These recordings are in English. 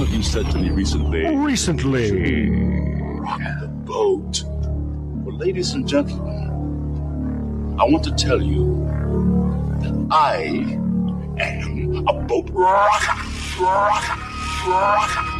One of you said to me recently, Recently. rock the boat. Well, ladies and gentlemen, I want to tell you that I am a boat rocker. Rocker. Rocker.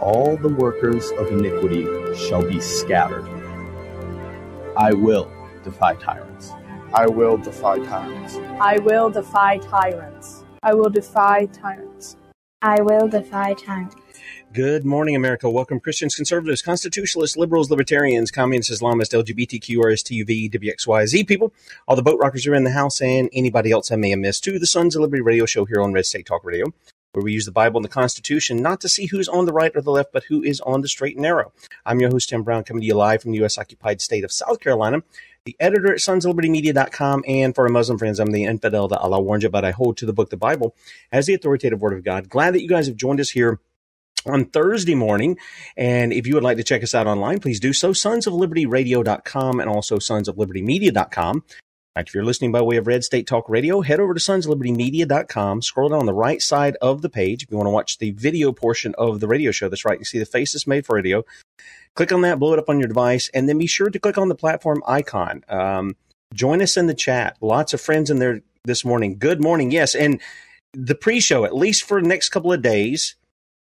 All the workers of iniquity shall be scattered. I will defy tyrants. I will defy tyrants. I will defy tyrants. I will defy tyrants. I will defy tyrants. Good morning, America. Welcome, Christians, conservatives, constitutionalists, liberals, libertarians, communists, Islamists, LGBTQ, RSTUV, WXYZ people. All the boat rockers are in the house, and anybody else I may have missed to the Sons of Liberty radio show here on Red State Talk Radio, where we use the Bible and the Constitution not to see who's on the right or the left, but who is on the straight and narrow. I'm your host, Tim Brown, coming to you live from the U.S. occupied state of South Carolina. The editor at sonsoflibertymedia.com, and for our Muslim friends, I'm the infidel that Allah warned you about. I hold to the book, the Bible, as the authoritative word of God. Glad that you guys have joined us here on Thursday morning. And if you would like to check us out online, please do so. Sons of Liberty Radio.com and also Sons of. If you're listening by way of Red State Talk Radio, head over to Liberty Scroll down on the right side of the page. If you want to watch the video portion of the radio show, that's right. You see the faces made for radio. Click on that, blow it up on your device, and then be sure to click on the platform icon. Um, join us in the chat. Lots of friends in there this morning. Good morning. Yes. And the pre show, at least for the next couple of days,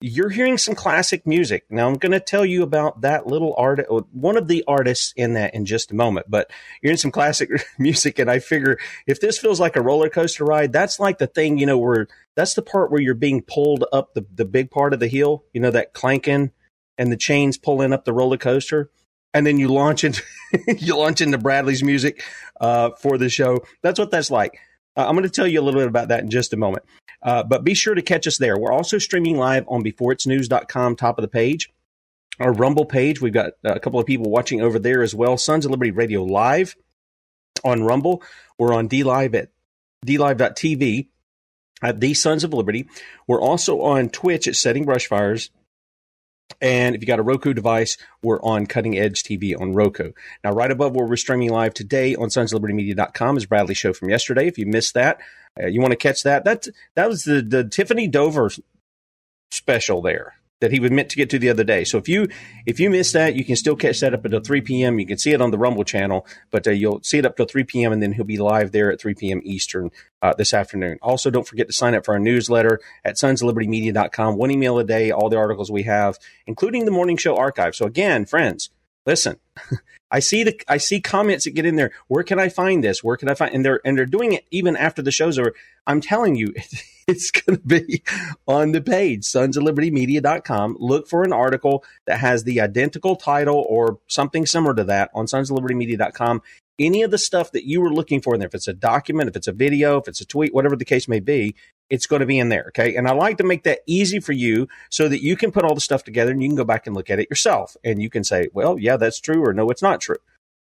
you're hearing some classic music. Now, I'm going to tell you about that little art, one of the artists in that in just a moment, but you're in some classic music. And I figure if this feels like a roller coaster ride, that's like the thing, you know, where that's the part where you're being pulled up the, the big part of the hill, you know, that clanking and the chains pulling up the roller coaster. And then you launch into, you launch into Bradley's music, uh, for the show. That's what that's like. Uh, I'm going to tell you a little bit about that in just a moment. Uh, but be sure to catch us there. We're also streaming live on beforeitsnews.com, top of the page. Our Rumble page, we've got a couple of people watching over there as well. Sons of Liberty Radio Live on Rumble. We're on DLive at DLive.tv at The Sons of Liberty. We're also on Twitch at Setting Brushfires. And if you got a Roku device, we're on Cutting Edge TV on Roku. Now, right above where we're streaming live today on sonslibertymedia.com is Bradley's show from yesterday. If you missed that, uh, you want to catch that. That that was the the Tiffany Dover special there that he was meant to get to the other day. So if you if you missed that, you can still catch that up until 3 p.m. You can see it on the Rumble channel, but uh, you'll see it up till 3 p.m. and then he'll be live there at 3 p.m. Eastern uh, this afternoon. Also, don't forget to sign up for our newsletter at sonslibertymedia.com. One email a day, all the articles we have, including the morning show archive. So again, friends, listen. I see the I see comments that get in there. Where can I find this? Where can I find? And they're and they're doing it even after the show's over. I'm telling you, it's going to be on the page, sonsoflibertymedia.com. Look for an article that has the identical title or something similar to that on sonsoflibertymedia.com. Any of the stuff that you were looking for in there, if it's a document, if it's a video, if it's a tweet, whatever the case may be, it's going to be in there. Okay. And I like to make that easy for you so that you can put all the stuff together and you can go back and look at it yourself. And you can say, well, yeah, that's true, or no, it's not true.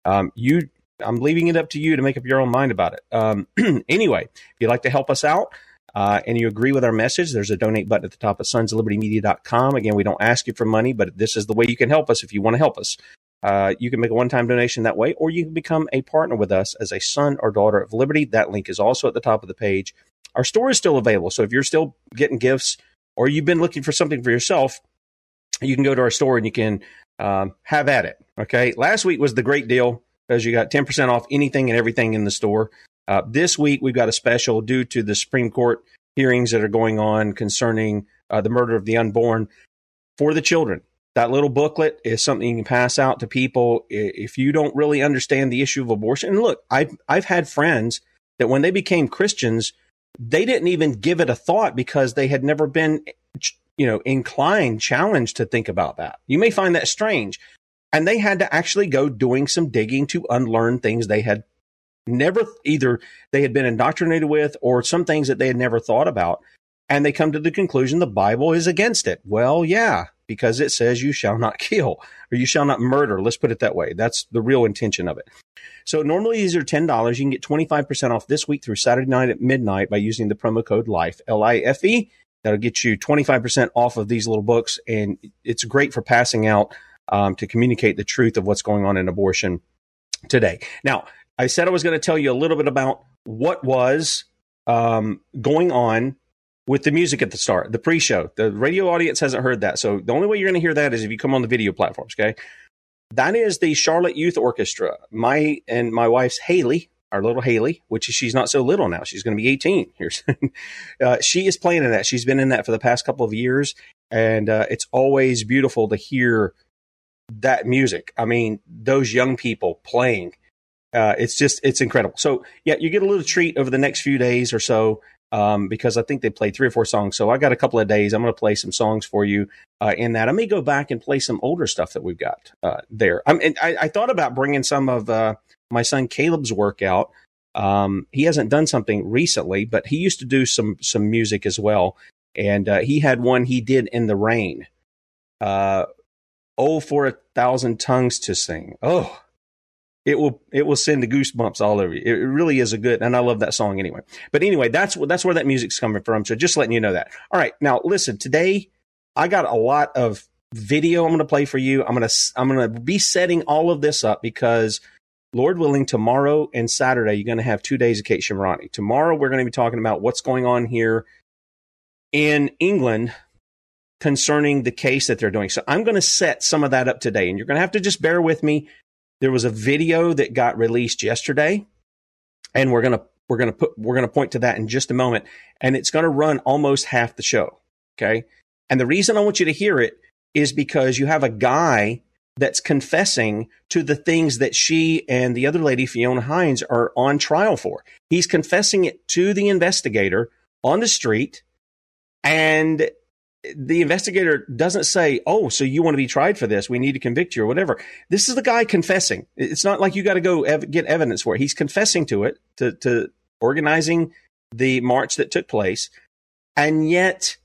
Um, you, I'm leaving it up to you to make up your own mind about it. Um, anyway, if you'd like to help us out, uh, and you agree with our message, there's a donate button at the top of sonsoflibertymedia.com. Again, we don't ask you for money, but this is the way you can help us if you want to help us. Uh, you can make a one-time donation that way, or you can become a partner with us as a son or daughter of liberty. That link is also at the top of the page. Our store is still available, so if you're still getting gifts or you've been looking for something for yourself, you can go to our store and you can um, have at it. Okay. Last week was the great deal because you got 10% off anything and everything in the store. Uh, this week we've got a special due to the Supreme Court hearings that are going on concerning uh, the murder of the unborn for the children. That little booklet is something you can pass out to people if you don't really understand the issue of abortion. And look, I've I've had friends that when they became Christians, they didn't even give it a thought because they had never been, you know, inclined, challenged to think about that. You may find that strange, and they had to actually go doing some digging to unlearn things they had never either they had been indoctrinated with or some things that they had never thought about. And they come to the conclusion the Bible is against it. Well, yeah, because it says you shall not kill or you shall not murder. Let's put it that way. That's the real intention of it. So normally these are $10. You can get 25% off this week through Saturday night at midnight by using the promo code LIFE, L I F E. That'll get you 25% off of these little books. And it's great for passing out um, to communicate the truth of what's going on in abortion today. Now, I said I was going to tell you a little bit about what was um, going on with the music at the start, the pre-show. The radio audience hasn't heard that, so the only way you're going to hear that is if you come on the video platforms. Okay, that is the Charlotte Youth Orchestra. My and my wife's Haley, our little Haley, which is she's not so little now. She's going to be 18 here soon. uh, she is playing in that. She's been in that for the past couple of years, and uh, it's always beautiful to hear that music. I mean, those young people playing. Uh, it's just it's incredible. So yeah, you get a little treat over the next few days or so um, because I think they played three or four songs. So I got a couple of days. I'm going to play some songs for you uh, in that. I may go back and play some older stuff that we've got uh, there. I, mean, I, I, thought about bringing some of uh, my son Caleb's work out. Um, he hasn't done something recently, but he used to do some some music as well, and uh, he had one he did in the rain. Uh, oh, for a thousand tongues to sing. Oh, it will it will send the goosebumps all over you. It really is a good, and I love that song anyway. But anyway, that's that's where that music's coming from. So just letting you know that. All right, now listen. Today I got a lot of video. I'm going to play for you. I'm going to I'm going to be setting all of this up because Lord willing, tomorrow and Saturday you're going to have two days of Kate Shemirani. Tomorrow we're going to be talking about what's going on here in England concerning the case that they're doing. So I'm going to set some of that up today, and you're going to have to just bear with me there was a video that got released yesterday, and we're gonna we're gonna put we're gonna point to that in just a moment, and it's gonna run almost half the show. Okay, and the reason I want you to hear it is because you have a guy that's confessing to the things that she and the other lady, Fiona Hines, are on trial for. He's confessing it to the investigator on the street. And the investigator doesn't say, "Oh, so you want to be tried for this? We need to convict you or whatever." This is the guy confessing. It's not like you got to go ev- get evidence for it. He's confessing to it, to, to organizing the march that took place, and yet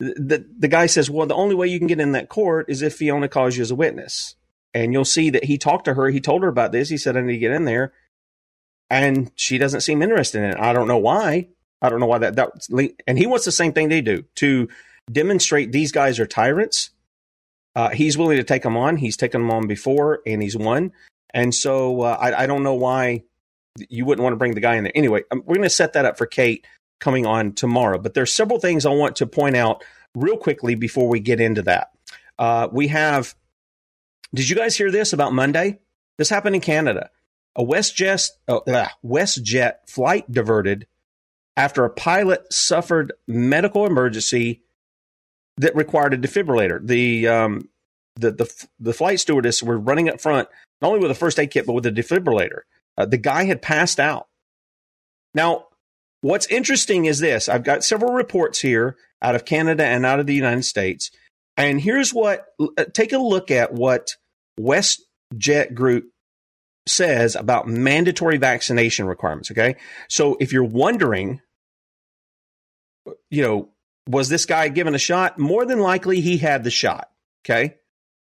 the the guy says, "Well, the only way you can get in that court is if Fiona calls you as a witness." And you'll see that he talked to her. He told her about this. He said, "I need to get in there," and she doesn't seem interested in it. I don't know why. I don't know why that that and he wants the same thing they do to demonstrate these guys are tyrants. Uh, he's willing to take them on. He's taken them on before, and he's won. And so uh, I, I, don't know why you wouldn't want to bring the guy in there. Anyway, um, we're going to set that up for Kate coming on tomorrow. But there's several things I want to point out real quickly before we get into that. Uh, we have. Did you guys hear this about Monday? This happened in Canada. A WestJet, uh, WestJet flight diverted after a pilot suffered medical emergency that required a defibrillator. The um, the, the the flight stewardess were running up front not only with a first aid kit but with a defibrillator. Uh, the guy had passed out. Now, what's interesting is this: I've got several reports here out of Canada and out of the United States, and here's what. Uh, take a look at what WestJet Group says about mandatory vaccination requirements. Okay. So if you're wondering, you know, was this guy given a shot? More than likely he had the shot. Okay.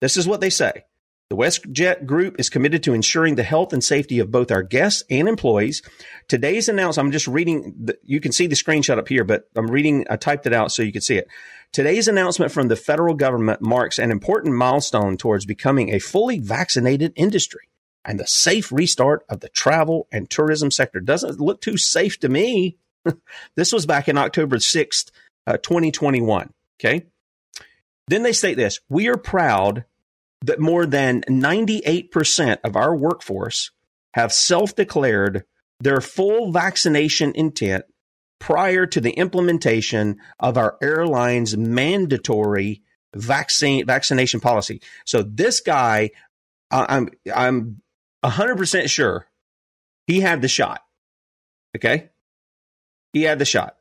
This is what they say. The WestJet Group is committed to ensuring the health and safety of both our guests and employees. Today's announcement, I'm just reading, the, you can see the screenshot up here, but I'm reading, I typed it out so you can see it. Today's announcement from the federal government marks an important milestone towards becoming a fully vaccinated industry and the safe restart of the travel and tourism sector. Doesn't look too safe to me. this was back in October 6th, uh, 2021. Okay. Then they state this We are proud that more than 98% of our workforce have self declared their full vaccination intent prior to the implementation of our airline's mandatory vaccine vaccination policy. So this guy, I'm I'm 100% sure he had the shot. Okay? He had the shot.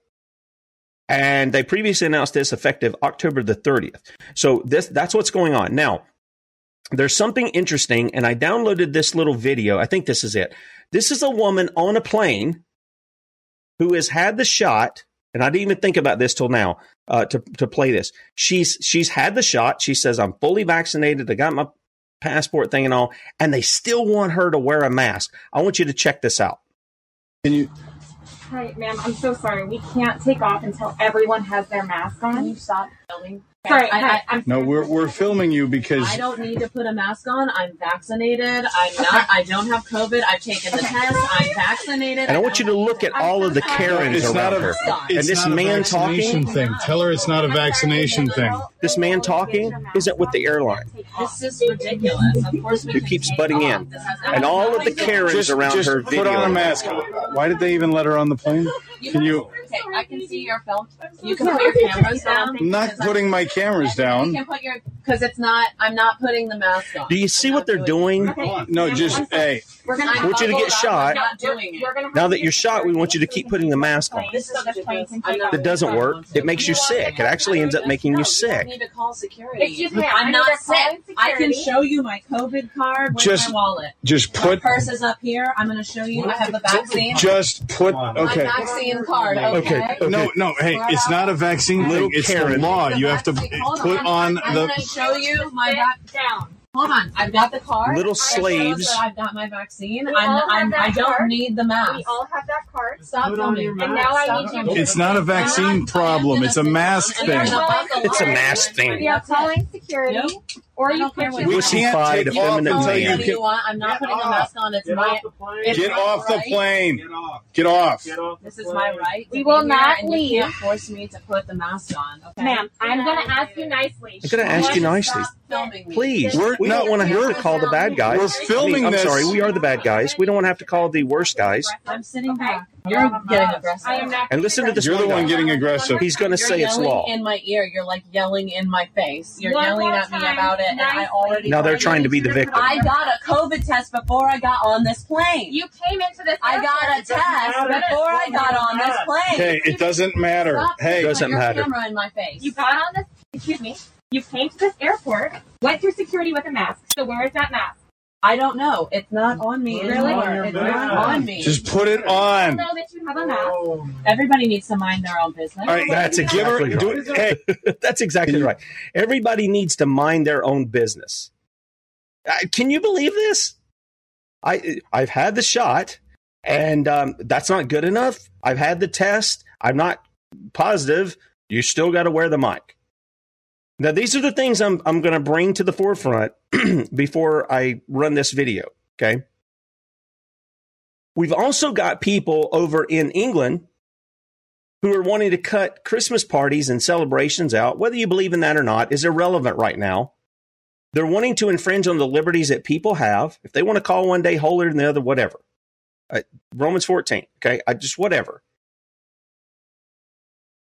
And they previously announced this effective October the 30th. So this that's what's going on. Now, there's something interesting, and I downloaded this little video. I think this is it. This is a woman on a plane who has had the shot, and I didn't even think about this till now uh, to to play this. She's she's had the shot. She says, "I'm fully vaccinated. I got my passport thing and all," and they still want her to wear a mask. I want you to check this out. Can you? Hi, ma'am. I'm so sorry. We can't take off until everyone has their mask on. Can you stop filming? Sorry, I- I, I'm No, we're we're filming you because I don't need to put a mask on. I'm vaccinated. I'm not. I don't have COVID. I've taken the test. I'm vaccinated. And I want you to look at all of the Karens it's not around a her. it's and this not a man vaccination talking, thing. Tell her it's not a vaccination thing. this man talking isn't with the airline. This is ridiculous. Of course, we Who can keeps take butting off. in. This has And all of the nothing to do- Karens Just, around just her put video. on a mask. Why did they even let her on the plane? Can you? Okay, I can see your film. You can put your cameras down. I'm not putting my cameras down. You can put your because it's not. I'm not putting the mask on. Do you see what they're doing? No, just hey. We're gonna. I want you to get shot. Not doing it. Now that you're shot, we want you to keep putting the mask on. This is ridiculous. I'm That doesn't work. It makes you sick. It actually ends up making you You sick. need to call security. Excuse me, I I'm not sick. I can show you my COVID card with Just- my wallet. Just put My purse is up here. I'm going to show you. I have the vaccine. Just put. okay. My vaccine card. Okay. Okay. No, no. Hey, it's not a vaccine Little thing. It's the Karen. law. You have to put on the. I'm going to show you my vac- down. Hold on. I've got the card. Little It shows slaves. that I've got my vaccine. We I'm, all have I'm, that I don't card. need the mask. We all have that card. Stop filming. And now I need you to. It's not a vaccine problem. It's a mask thing. It's a mask thing. We are calling security, Nope. Or you can we can't Pussified, take off effeminate until you What do you want? I'm not putting a mask on. It's my. It's Get my off the right. plane. Get off. This is my right. We will not leave. You can't force me to put the mask on. Okay? Ma'am, I'm going to ask you nicely. I'm going to ask you nicely. Stop filming me. Please, We're- we don't no, want to have to call the bad guys. we're filming I mean, I'm this. sorry, we are the bad guys. We don't want to have to call the worst guys. I'm sitting back. You're getting aggressive. I am not. And listen to this You're the one one getting aggressive. He's going to You're say it's yelling law. in my ear. You're like yelling in my face. You're One yelling more at me time, about it, and I nicely. already. Now they're trying to be the victim. I got a COVID test before I got on this plane. You came into this. I got a airport. test before I got on this plane. Hey, it doesn't matter. Stop Hey, putting Doesn't your matter. camera in my face. You got on this. Excuse me. You came to this airport, went through security with a mask. So where is that mask? I don't know. It's not on me Really? anymore. It's not on me. just put it I on. know that you have a mask. Everybody needs to mind their own business. All right, That's give her. exactly Do right. it. Hey, That's exactly right. Everybody needs to mind their own business. Uh, can you believe this? I I've had the shot, and um, that's not good enough. I've had the test. I'm not positive. You still got to wear the mic. Now, these are the things I'm I'm going to bring to the forefront before I run this video. Okay. We've also got people over in England who are wanting to cut Christmas parties and celebrations out. Whether you believe in that or not is irrelevant right now. They're wanting to infringe on the liberties that people have. If they want to call one day holier than the other, whatever. Uh, Romans 14, okay? I just whatever.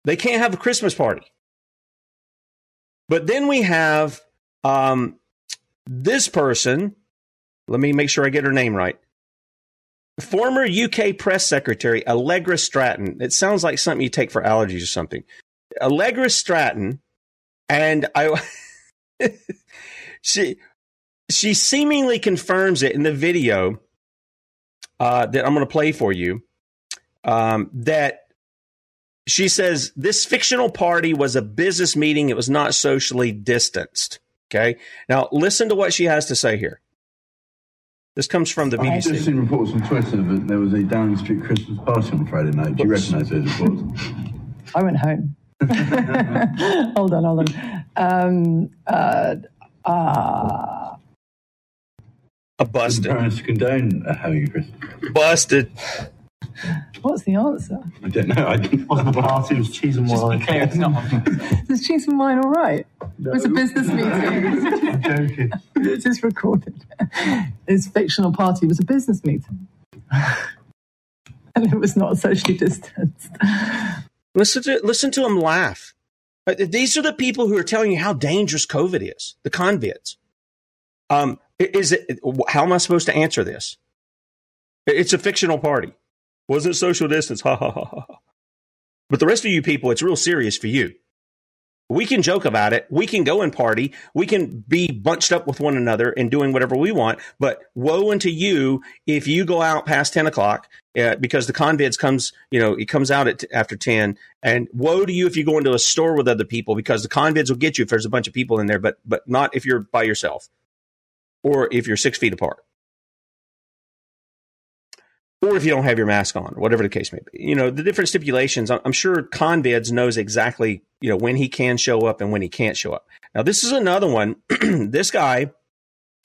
They can't have a Christmas party. But then we have um, this person. Let me make sure I get her name right. Former UK press secretary Allegra Stratton. It sounds like something you take for allergies or something. Allegra Stratton, and I, she, she seemingly confirms it in the video uh, that I'm going to play for you. Um, that she says this fictional party was a business meeting; it was not socially distanced. Okay, now listen to what she has to say here. This comes from the BBC. I've just seen reports on Twitter that there was a Downing Street Christmas party on Friday night. Do you recognise those reports? I went home. hold on, hold on. Um, uh, uh, A busted. Parents to condone uh, having a Christmas. Busted. What's the answer? I don't know. I didn't. wasn't a party, it was cheese and wine. clear, it's not. Is cheese and wine all right? It was a business meeting. I'm joking. it is recorded. This fictional party was a business meeting. and it was not socially distanced. Listen to listen to them laugh. Uh, These are the people who are telling you how dangerous COVID is. The convicts. Um, is it? How am I supposed to answer this? It's a fictional party. Wasn't social distance? Ha ha ha ha. But the rest of you people, it's real serious for you. We can joke about it. We can go and party. We can be bunched up with one another and doing whatever we want. But woe unto you if you go out past 10 o'clock uh, because the convids comes, you know, it comes out at after 10. And woe to you if you go into a store with other people because the convids will get you if there's a bunch of people in there, but, but not if you're by yourself or if you're six feet apart or if you don't have your mask on, or whatever the case may be. You know, the different stipulations. I'm sure Convids knows exactly, you know, when he can show up and when he can't show up. Now, this is another one. this guy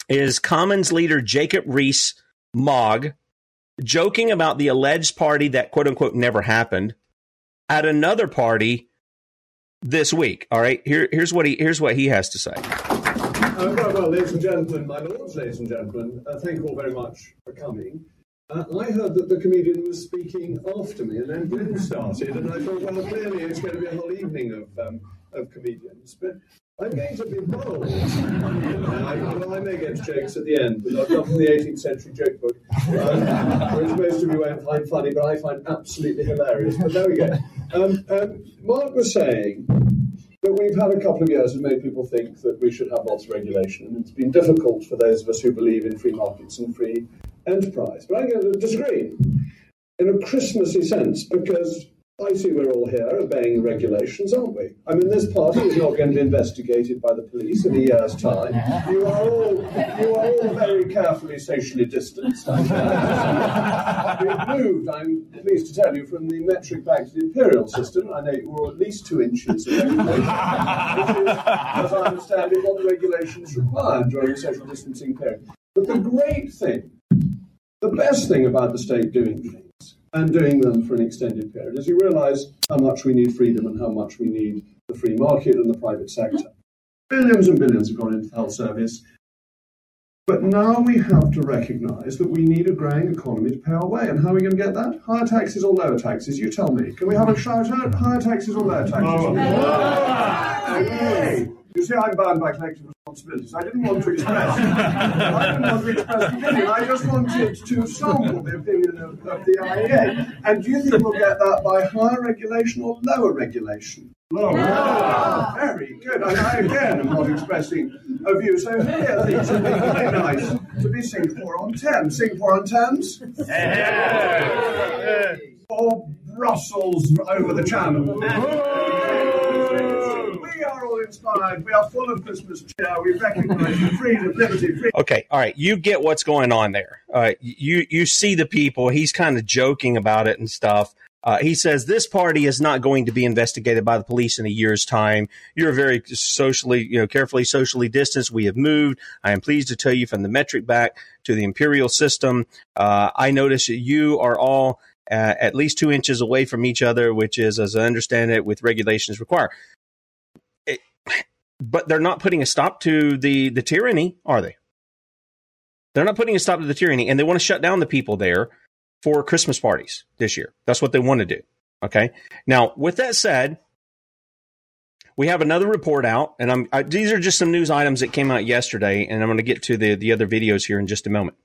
is Commons leader Jacob Rees Mogg joking about the alleged party that quote unquote never happened at another party this week. All right, here, here's what he here's what he has to say. Uh, well, well, ladies and gentlemen, my lords, ladies and gentlemen, uh, thank you all very much for coming. Uh, I heard that the comedian was speaking after me, and then Glenn started, and I thought, well, clearly it's going to be a whole evening of um, of comedians. But I'm going to be bold. I, well, I may get jokes at the end, but I've got from the 18th century joke book, um, which most of you won't find funny, but I find absolutely hilarious. But there we go. Um, um, Mark was saying that we've had a couple of years that made people think that we should have lots of regulation, and it's been difficult for those of us who believe in free markets and free enterprise. But I'm going to disagree in a Christmassy sense because I see we're all here obeying regulations, aren't we? I mean, this party is not going to be investigated by the police in a year's time. You are all, you are all very carefully socially distanced. We've moved, I'm pleased to tell you, from the metric back to the imperial system. I know you were at least two inches away from which is, as I understand it, what the regulations require during the social distancing period. But the great thing the best thing about the state doing things and doing them for an extended period is you realize how much we need freedom and how much we need the free market and the private sector. Billions and billions have gone into the health service. But now we have to recognize that we need a growing economy to pay our way. And how are we going to get that? Higher taxes or lower taxes? You tell me. Can we have a shout out? Higher taxes or lower taxes? Oh. Okay. You see, I'm bound by collective responsibilities. I didn't want to express. I didn't want to express the opinion. I just wanted to sample the opinion of, of the IEA. And do you think we'll get that by higher regulation or lower regulation? Lower. Yeah. Very good. And I again am not expressing a view. So here things would be very nice to be Singapore on Thames. Singapore on Thames. Yeah. Or Brussels over the Channel. We are all inspired. We are full of Christmas cheer. We recognise freedom, liberty, freedom. Okay, all right, you get what's going on there. Uh, you you see the people. He's kind of joking about it and stuff. Uh, he says this party is not going to be investigated by the police in a year's time. You're very socially, you know, carefully socially distanced. We have moved. I am pleased to tell you from the metric back to the imperial system. Uh, I notice that you are all uh, at least two inches away from each other, which is, as I understand it, with regulations require. But they're not putting a stop to the the tyranny, are they? They're not putting a stop to the tyranny, and they want to shut down the people there for Christmas parties this year. That's what they want to do. Okay. Now, with that said, we have another report out, and I'm I, these are just some news items that came out yesterday, and I'm going to get to the the other videos here in just a moment.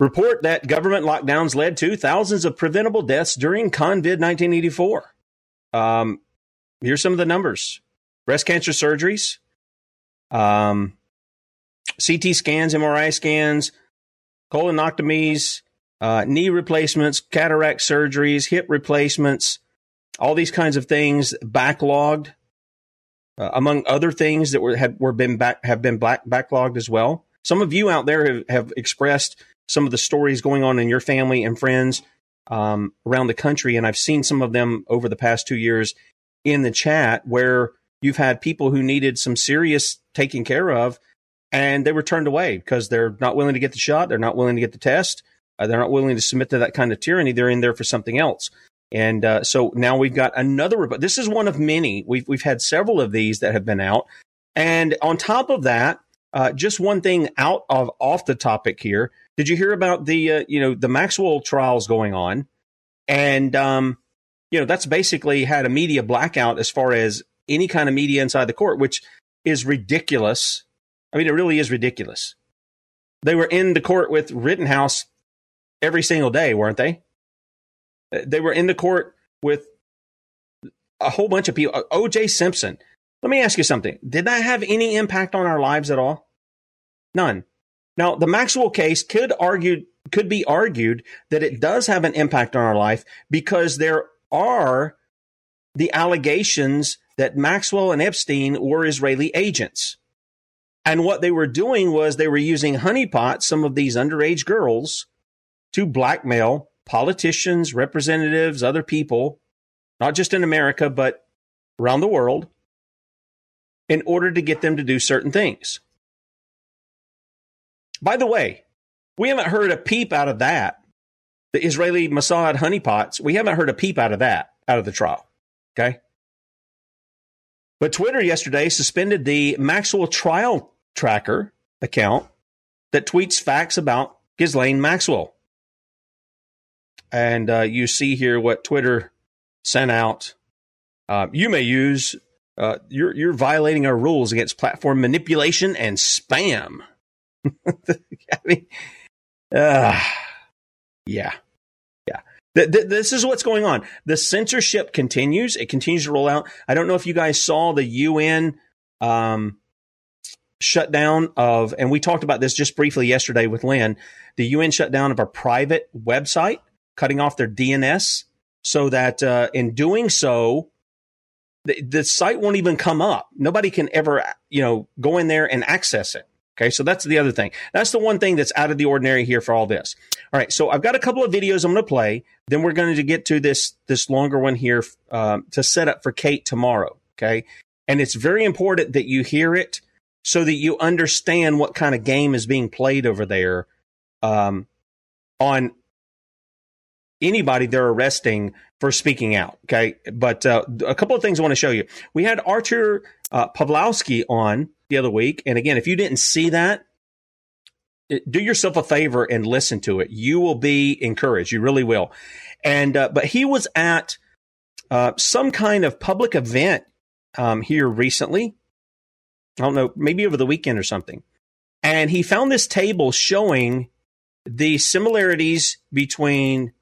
Report that government lockdowns led to thousands of preventable deaths during COVID 1984. Um, here's some of the numbers breast cancer surgeries, um, CT scans, MRI scans, colonectomies, uh, knee replacements, cataract surgeries, hip replacements, all these kinds of things backlogged, uh, among other things that were have were been back have been back, backlogged as well. Some of you out there have, have expressed some of the stories going on in your family and friends um, around the country, and I've seen some of them over the past two years in the chat where you've had people who needed some serious taking care of, and they were turned away because they're not willing to get the shot, they're not willing to get the test, uh, they're not willing to submit to that kind of tyranny. They're in there for something else. And uh, so now we've got another report. This is one of many. We've we've had several of these that have been out. And on top of that, uh, just one thing out of off the topic here. Did you hear about the uh, you know the Maxwell trials going on? And um, you know that's basically had a media blackout as far as any kind of media inside the court, which is ridiculous. I mean, it really is ridiculous. They were in the court with Rittenhouse every single day, weren't they? They were in the court with a whole bunch of people. O.J. Simpson, Let me ask you something. Did that have any impact on our lives at all? None. Now, the Maxwell case could argue could be argued that it does have an impact on our life because there are the allegations that Maxwell and Epstein were Israeli agents. And what they were doing was they were using honeypots, some of these underage girls to blackmail politicians, representatives, other people, not just in America, but around the world, in order to get them to do certain things. By the way, we haven't heard a peep out of that. The Israeli Mossad honeypots, we haven't heard a peep out of that, out of the trial. Okay. But Twitter yesterday suspended the Maxwell trial tracker account that tweets facts about Ghislaine Maxwell. And uh, you see here what Twitter sent out. Uh, you may use, uh, you're, you're violating our rules against platform manipulation and spam. I mean, uh, yeah. Th- th- this is what's going on. The censorship continues. It continues to roll out. I don't know if you guys saw the UN um, shutdown of, and we talked about this just briefly yesterday with Lynn, the UN shutdown of a private website, cutting off their DNS so that uh, in doing so, the, the site won't even come up. Nobody can ever, you know, go in there and access it. Okay, so that's the other thing. That's the one thing that's out of the ordinary here for all this. All right, so I've got a couple of videos I'm going to play. Then we're going to get to this this longer one here um, to set up for Kate tomorrow. Okay, and it's very important that you hear it so that you understand what kind of game is being played over there um, on anybody they're arresting for speaking out. Okay, but uh, a couple of things I want to show you. We had Artur uh, Pawlowski on the other week. And again, if you didn't see that, do yourself a favor and listen to it. You will be encouraged. You really will. And, uh, but he was at uh, some kind of public event um, here recently. I don't know, maybe over the weekend or something. And he found this table showing the similarities between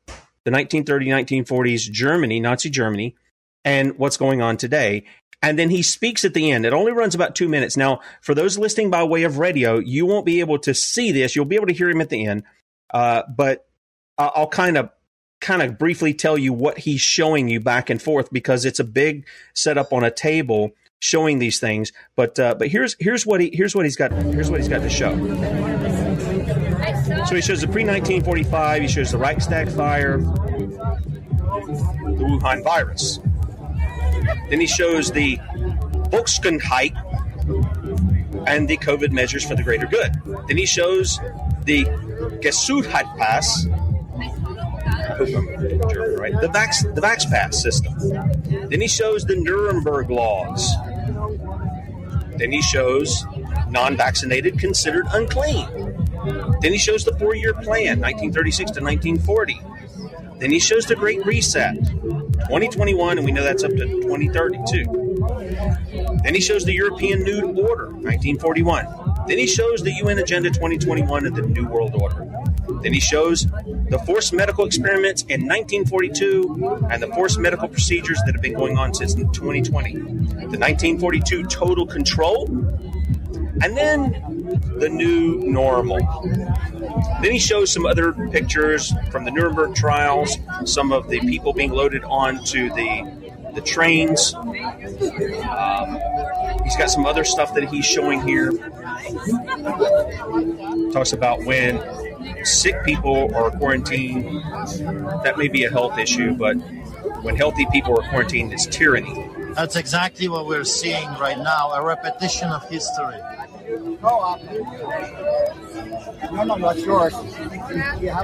the 1930 1940s Germany, Nazi Germany, and what's going on today. And then he speaks at the end. It only runs about two minutes. Now, for those listening by way of radio, you won't be able to see this. You'll be able to hear him at the end. Uh, but I'll kind of kind of briefly tell you what he's showing you back and forth because it's a big setup on a table showing these things. But uh, but here's here's what he here's what he's got here's what he's got to show. So he shows the pre 1945. He shows the Reichstag fire, the Wuhan virus. Then he shows the Volksgesundheit and the COVID measures for the greater good. Then he shows the Gesundheitspass, German, right? The Vax, the Vax Pass system. Then he shows the Nuremberg laws. Then he shows non-vaccinated considered unclean. Then he shows the four-year plan, 1936 to 1940. Then he shows the Great Reset, 2021, and we know that's up to 2032. Then he shows the European New Order, 1941. Then he shows the UN Agenda 2021 and the New World Order. Then he shows the forced medical experiments in 1942 and the forced medical procedures that have been going on since 2020. The 1942 total control, and then the new normal. Then he shows some other pictures from the Nuremberg trials, some of the people being loaded onto the the trains. Um, he's got some other stuff that he's showing here. Talks about when sick people are quarantined. That may be a health issue, but when healthy people are quarantined, it's tyranny. That's exactly what we're seeing right now a repetition of history.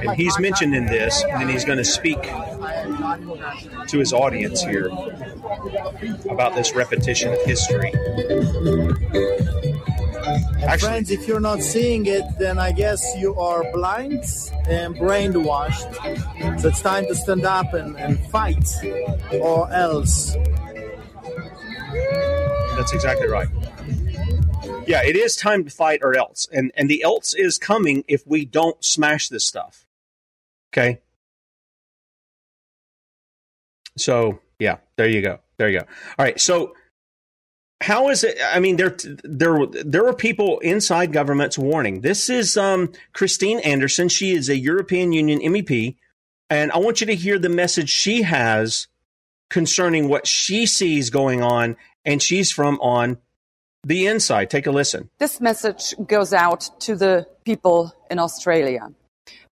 And he's mentioned in this, and he's going to speak to his audience here about this repetition of history. And friends, if you're not seeing it, then I guess you are blind and brainwashed. So it's time to stand up and, and fight, or else. That's exactly right. Yeah, it is time to fight or else. And and the else is coming if we don't smash this stuff. Okay? So, yeah, there you go. There you go. All right. So how is it? I mean, there there there are people inside governments warning. This is um, Christine Anderson. She is a European Union MEP, and I want you to hear the message she has concerning what she sees going on, and she's from on the inside. Take a listen. This message goes out to the people in Australia.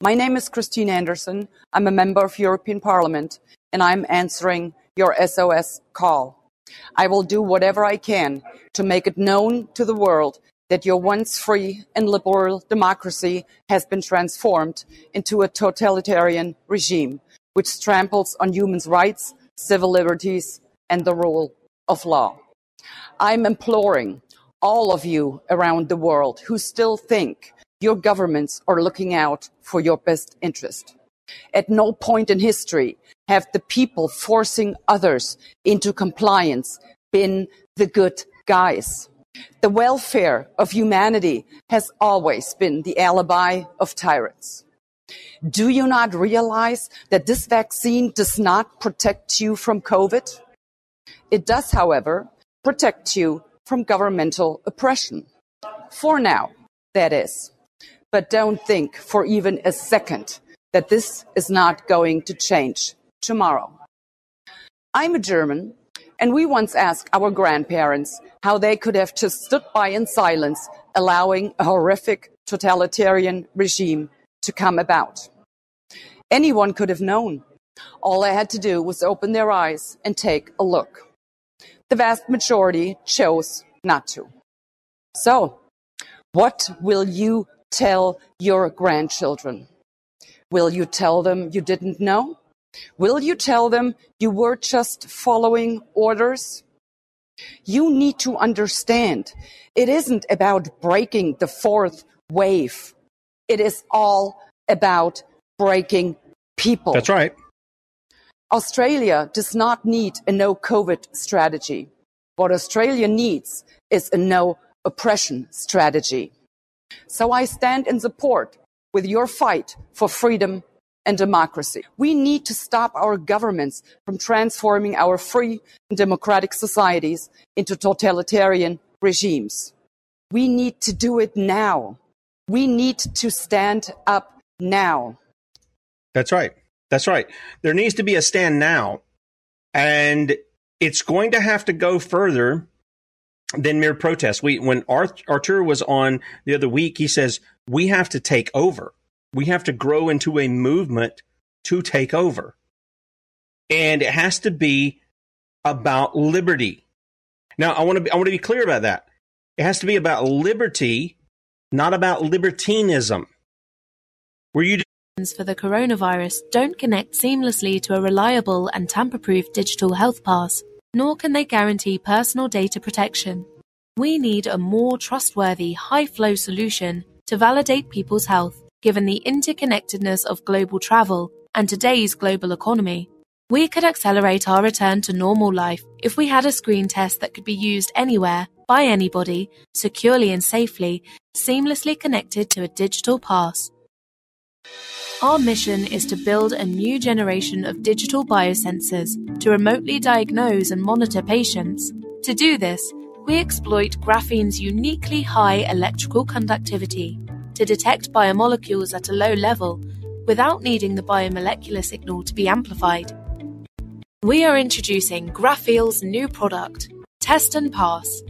My name is Christine Anderson. I'm a member of European Parliament, and I'm answering your SOS call. I will do whatever I can to make it known to the world that your once free and liberal democracy has been transformed into a totalitarian regime which tramples on human rights, civil liberties, and the rule of law. I'm imploring all of you around the world who still think your governments are looking out for your best interest. At no point in history have the people forcing others into compliance been the good guys. The welfare of humanity has always been the alibi of tyrants. Do you not realize that this vaccine does not protect you from COVID? It does, however, protect you from governmental oppression. For now, that is. But don't think for even a second that this is not going to change tomorrow. I'm a German, and we once asked our grandparents how they could have just stood by in silence, allowing a horrific totalitarian regime to come about. Anyone could have known. All they had to do was open their eyes and take a look. The vast majority chose not to. So, what will you tell your grandchildren? Will you tell them you didn't know? Will you tell them you were just following orders? You need to understand it isn't about breaking the fourth wave. It is all about breaking people. That's right. Australia does not need a no COVID strategy. What Australia needs is a no oppression strategy. So I stand in support with your fight for freedom and democracy. We need to stop our governments from transforming our free and democratic societies into totalitarian regimes. We need to do it now. We need to stand up now. That's right. That's right. There needs to be a stand now. And it's going to have to go further than mere protest. We, when Artur was on the other week, he says, we have to take over we have to grow into a movement to take over. And it has to be about liberty. Now, I want to be, I want to be clear about that. It has to be about liberty, not about libertinism. Where you for the coronavirus don't connect seamlessly to a reliable and tamper-proof digital health pass, nor can they guarantee personal data protection. We need a more trustworthy, high-flow solution to validate people's health given the interconnectedness of global travel and today's global economy. We could accelerate our return to normal life if we had a screen test that could be used anywhere, by anybody, securely and safely, seamlessly connected to a digital pass. Our mission is to build a new generation of digital biosensors to remotely diagnose and monitor patients. To do this, we exploit graphene's uniquely high electrical conductivity to detect biomolecules at a low level without needing the biomolecular signal to be amplified. We are introducing Grapheal's new product, Test and Pass,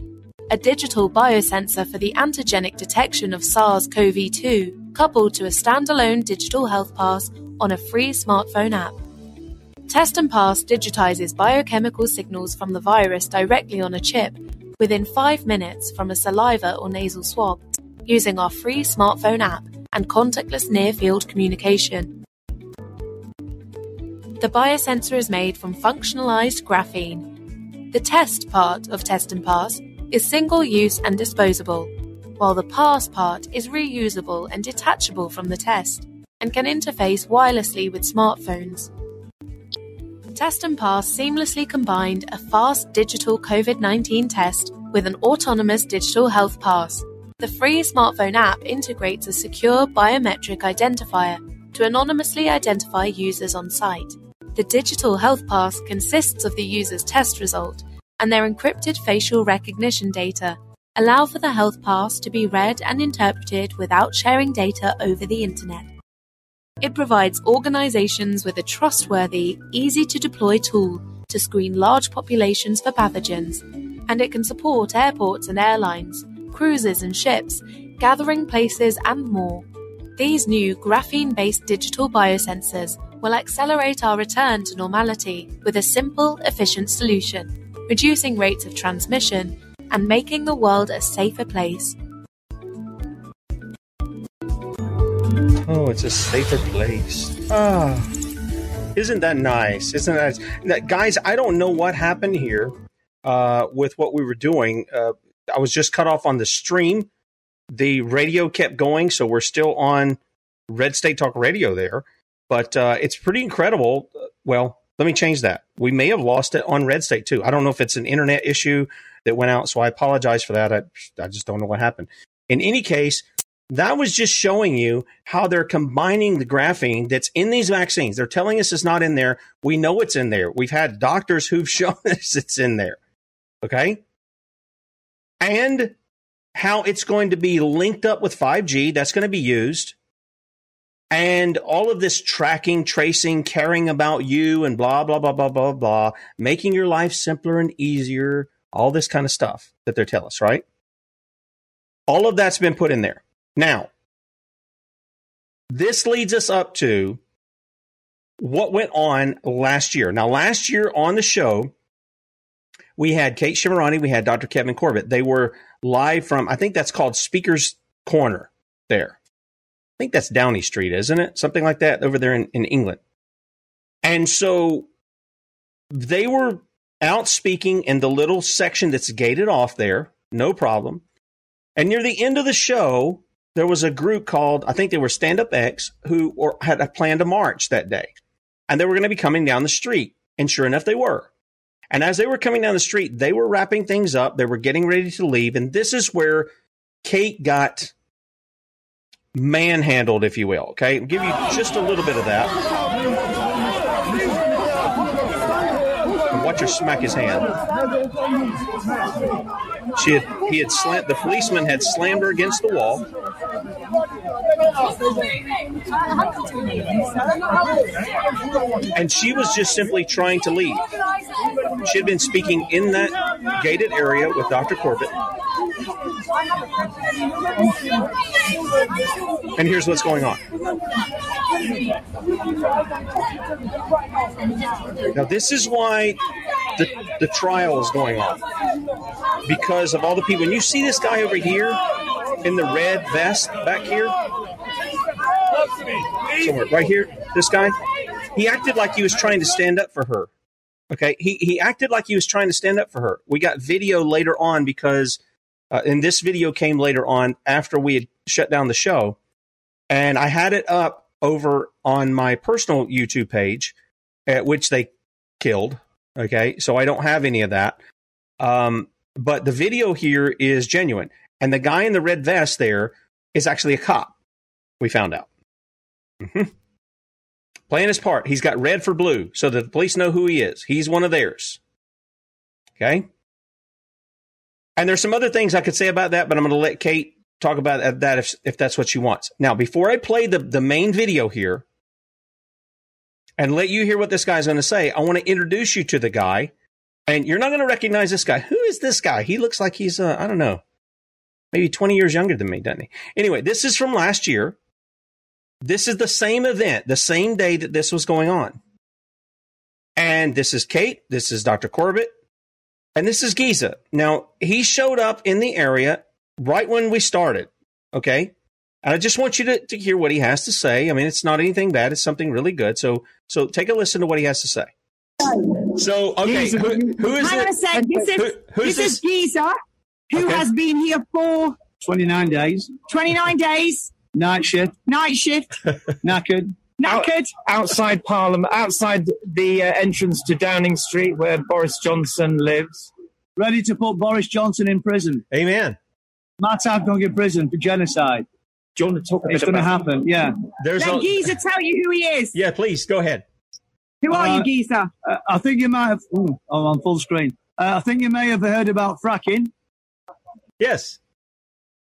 a digital biosensor for the antigenic detection of SARS CoV 2, coupled to a standalone digital health pass on a free smartphone app. Test and Pass digitizes biochemical signals from the virus directly on a chip within five minutes from a saliva or nasal swab using our free smartphone app and contactless near field communication. The biosensor is made from functionalized graphene. The test part of Test and Pass is single use and disposable, while the pass part is reusable and detachable from the test and can interface wirelessly with smartphones. Test and Pass seamlessly combined a fast digital COVID 19 test with an autonomous digital health pass the free smartphone app integrates a secure biometric identifier to anonymously identify users on site. The digital health pass consists of the user's test result and their encrypted facial recognition data allow for the health pass to be read and interpreted without sharing data over the internet. It provides organizations with a trustworthy, easy to deploy tool to screen large populations for pathogens, and it can support airports and airlines, cruises and ships, gathering places, and more. These new graphene based digital biosensors will accelerate our return to normality with a simple, efficient solution, reducing rates of transmission and making the world a safer place. Oh, it's a safer place. Ah, isn't that nice? Isn't that, that guys? I don't know what happened here uh, with what we were doing. Uh, I was just cut off on the stream. The radio kept going, so we're still on Red State Talk Radio there. But uh, it's pretty incredible. Well, let me change that. We may have lost it on Red State too. I don't know if it's an internet issue that went out, so I apologize for that. I, I just don't know what happened. In any case, that was just showing you how they're combining the graphene that's in these vaccines. They're telling us it's not in there. We know it's in there. We've had doctors who've shown us it's in there. Okay. And how it's going to be linked up with 5G. That's going to be used. And all of this tracking, tracing, caring about you and blah, blah, blah, blah, blah, blah, making your life simpler and easier, all this kind of stuff that they're telling us, right? All of that's been put in there. Now, this leads us up to what went on last year. Now, last year on the show, we had Kate Shemirani, we had Dr. Kevin Corbett. They were live from, I think that's called Speaker's Corner there. I think that's Downey Street, isn't it? Something like that over there in, in England. And so they were out speaking in the little section that's gated off there, no problem. And near the end of the show, there was a group called, I think they were Stand Up X, who or had a march that day. And they were going to be coming down the street. And sure enough, they were. And as they were coming down the street, they were wrapping things up. They were getting ready to leave. And this is where Kate got manhandled, if you will. Okay. I'll give you just a little bit of that. Watch smack his hand. She had, he had slant, the policeman had slammed her against the wall. And she was just simply trying to leave. She had been speaking in that gated area with Dr. Corbett. And here's what's going on. Now, this is why the, the trial is going on. Because of all the people. And you see this guy over here in the red vest back here, somewhere right here, this guy, he acted like he was trying to stand up for her. Okay, he he acted like he was trying to stand up for her. We got video later on because, uh, and this video came later on after we had shut down the show, and I had it up over on my personal YouTube page, at which they killed. Okay, so I don't have any of that. Um, but the video here is genuine, and the guy in the red vest there is actually a cop. We found out. Mm-hmm. Playing his part. He's got red for blue so that the police know who he is. He's one of theirs. Okay? And there's some other things I could say about that, but I'm going to let Kate talk about that if, if that's what she wants. Now, before I play the, the main video here and let you hear what this guy's going to say, I want to introduce you to the guy. And you're not going to recognize this guy. Who is this guy? He looks like he's, uh, I don't know, maybe 20 years younger than me, doesn't he? Anyway, this is from last year. This is the same event, the same day that this was going on. And this is Kate, this is Dr. Corbett, and this is Giza. Now, he showed up in the area right when we started, okay? And I just want you to, to hear what he has to say. I mean, it's not anything bad, it's something really good. So so take a listen to what he has to say. So, okay, who, who is Hang on it? a sec. This is, Who- who's this, is Giza, who Okay. has been here for 29 days. 29 days, Night shift. night shift, Knackered. knackered. outside Parliament, outside the uh, entrance to Downing Street where Boris Johnson lives. Ready to put Boris Johnson in prison. Amen. Matt going to prison for genocide. Do you want to talk a It's bit going to happen, yeah. There's Let a, Giza tell you who he is. yeah, please go ahead. Who are Uh, you, Giza? Uh, I think you might have. Ooh, I'm on full screen. Uh, I think you may have heard about fracking. Yes.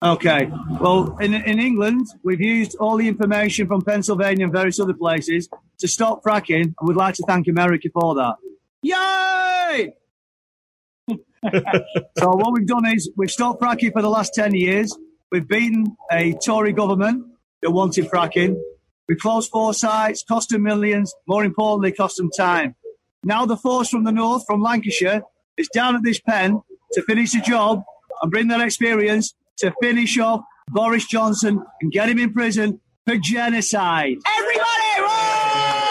Okay. Well, in, in England, we've used all the information from Pennsylvania and various other places to stop fracking, and we'd like to thank America for that. Yay! so what we've done is we've stopped fracking for the last 10 years. We've beaten a Tory government that wanted fracking. We closed four sites, cost them millions. More importantly, cost them time. Now the force from the north, from Lancashire, is down at this pen to finish the job and bring that experience to finish off Boris Johnson and get him in prison for genocide. Everybody,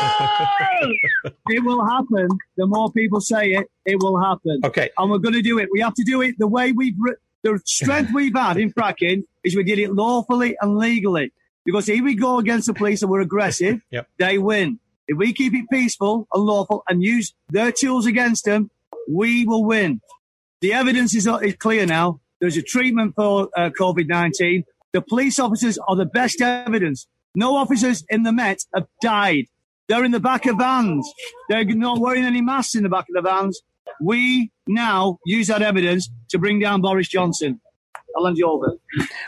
it will happen. The more people say it, it will happen. Okay. And we're going to do it. We have to do it the way we've, re- the strength we've had in fracking is we did it lawfully and legally. Because if we go against the police and we're aggressive, Yep. they win. If we keep it peaceful and lawful and use their tools against them, we will win. The evidence is, is clear now. There's a treatment for uh, COVID 19. The police officers are the best evidence. No officers in the Met have died. They're in the back of vans. They're not wearing any masks in the back of the vans. We now use that evidence to bring down Boris Johnson. I'll hand you over.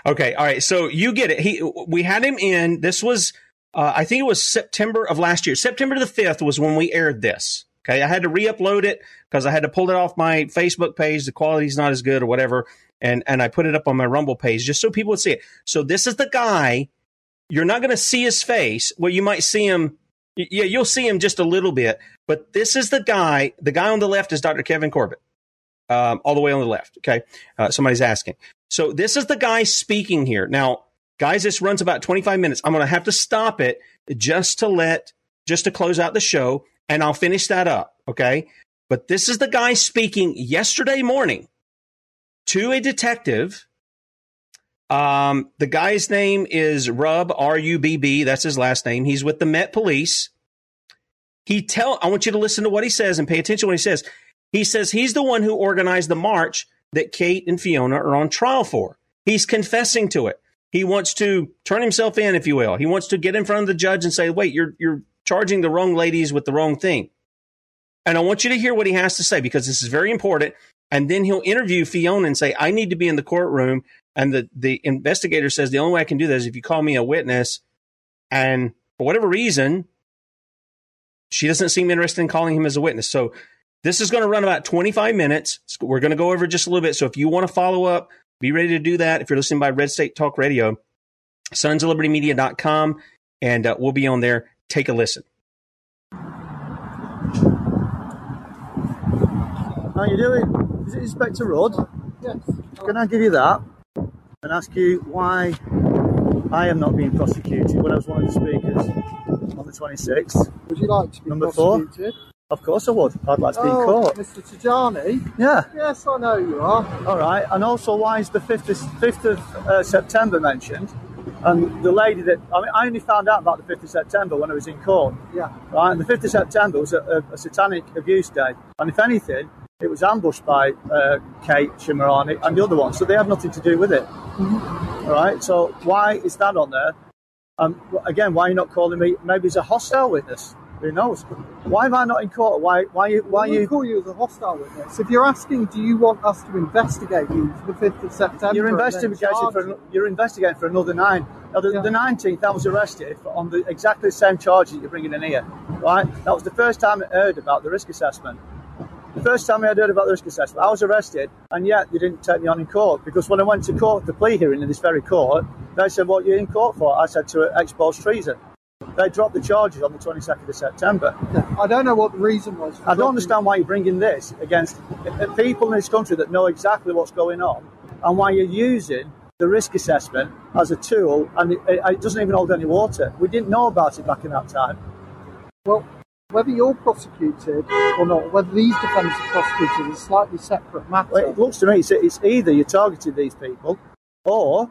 Okay, all right. So you get it. He, we had him in. This was, uh, I think it was September of last year. September the fifth was when we aired this. Okay, I had to re-upload it because I had to pull it off my Facebook page. The quality's not as good or whatever, and and I put it up on my Rumble page just so people would see it. So this is the guy. You're not going to see his face. Well, you might see him. Yeah, you'll see him just a little bit. But this is the guy. The guy on the left is Dr. Kevin Corbett. Um, all the way on the left. Okay, uh, somebody's asking. So this is the guy speaking here. Now, guys, this runs about 25 minutes. I'm going to have to stop it just to let, just to close out the show, and I'll finish that up. Okay. But this is the guy speaking yesterday morning to a detective. Um, the guy's name is Rub, R U B B. That's his last name. He's with the Met Police. He tell, I want you to listen to what he says and pay attention what he says. He says he's the one who organized the march that Kate and Fiona are on trial for. He's confessing to it. He wants to turn himself in, if you will. He wants to get in front of the judge and say, wait, you're, you're charging the wrong ladies with the wrong thing. And I want you to hear what he has to say because this is very important. And then he'll interview Fiona and say, I need to be in the courtroom. And the, the investigator says, the only way I can do that is if you call me a witness. And for whatever reason, she doesn't seem interested in calling him as a witness. So this is going to run about 25 minutes. We're going to go over just a little bit. So if you want to follow up, be ready to do that. If you're listening by Red State Talk Radio, sons of liberty media.com, and uh, we'll be on there. Take a listen. How you doing? Is it Inspector Rudd? Yes. Can I give you that and ask you why I am not being prosecuted when I was one of the speakers on the 26th? Would you like to be Number four? Of course I would. I'd like to be in oh, court. Mr. Tajani? Yeah. Yes, I know you are. All right. And also, why is the 5th of, 5th of uh, September mentioned? And the lady that, I mean, I only found out about the 5th of September when I was in court. Yeah. Right. And the 5th of September was a, a, a satanic abuse day. And if anything, it was ambushed by uh, Kate Shemirani and the other one. So they have nothing to do with it. All right. So why is that on there? Um, again, why are you not calling me? Maybe he's a hostile witness. Who knows? Why am I not in court? Why? Why? you- Why wouldn't you? call you as a hostile witness. If you're asking, do you want us to investigate you for the 5th of September? You're investigating for you? you're investigating for another nine. Now, the, the 19th, I was arrested on the exactly the same charge that you're bringing in here. Right? That was the first time I heard about the risk assessment. The first time I had heard about the risk assessment, I was arrested, and yet they didn't take me on in court because when I went to court, the plea hearing in this very court, they said, "What are you're in court for?" I said to expose treason. They dropped the charges on the 22nd of September. I don't know what the reason was. I don't understand why you're bringing this against uh, people in this country that know exactly what's going on and why you're using the risk assessment as a tool and it, it it doesn't even hold any water. We didn't know about it back in that time. Well, whether you're prosecuted or not, whether these defendants are prosecuted is a slightly separate matter. Well, it looks to me it's, it's either you targeted these people or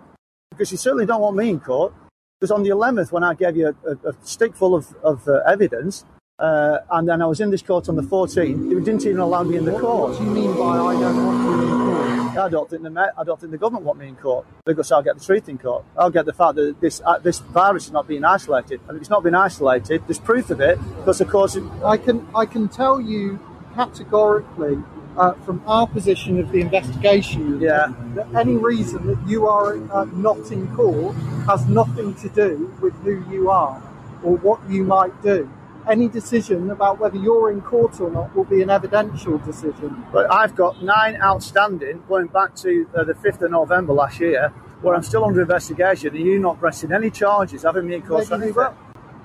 because you certainly don't want me in court because on the 11th when I gave you a, a, a stick full of, of uh, evidence uh, and then I was in this court on the 14th, you didn't even allow me in the court. What do you mean by I don't want you in court? I don't think the I don't think the government want me in court because I'll get the truth in court. I'll get the fact that this uh, this virus is not being isolated, and if it's not been isolated, there's proof of it because of course. It, I can I can tell you categorically uh, from our position of the investigation Yeah. that any reason that you are uh, not in court has nothing to do with who you are or what you might do. Any decision about whether you're in court or not will be an evidential decision. But I've got nine outstanding going back to uh, the 5th of November last year, where I'm still under investigation, and you're not pressing any charges, having me in court for Maybe anything.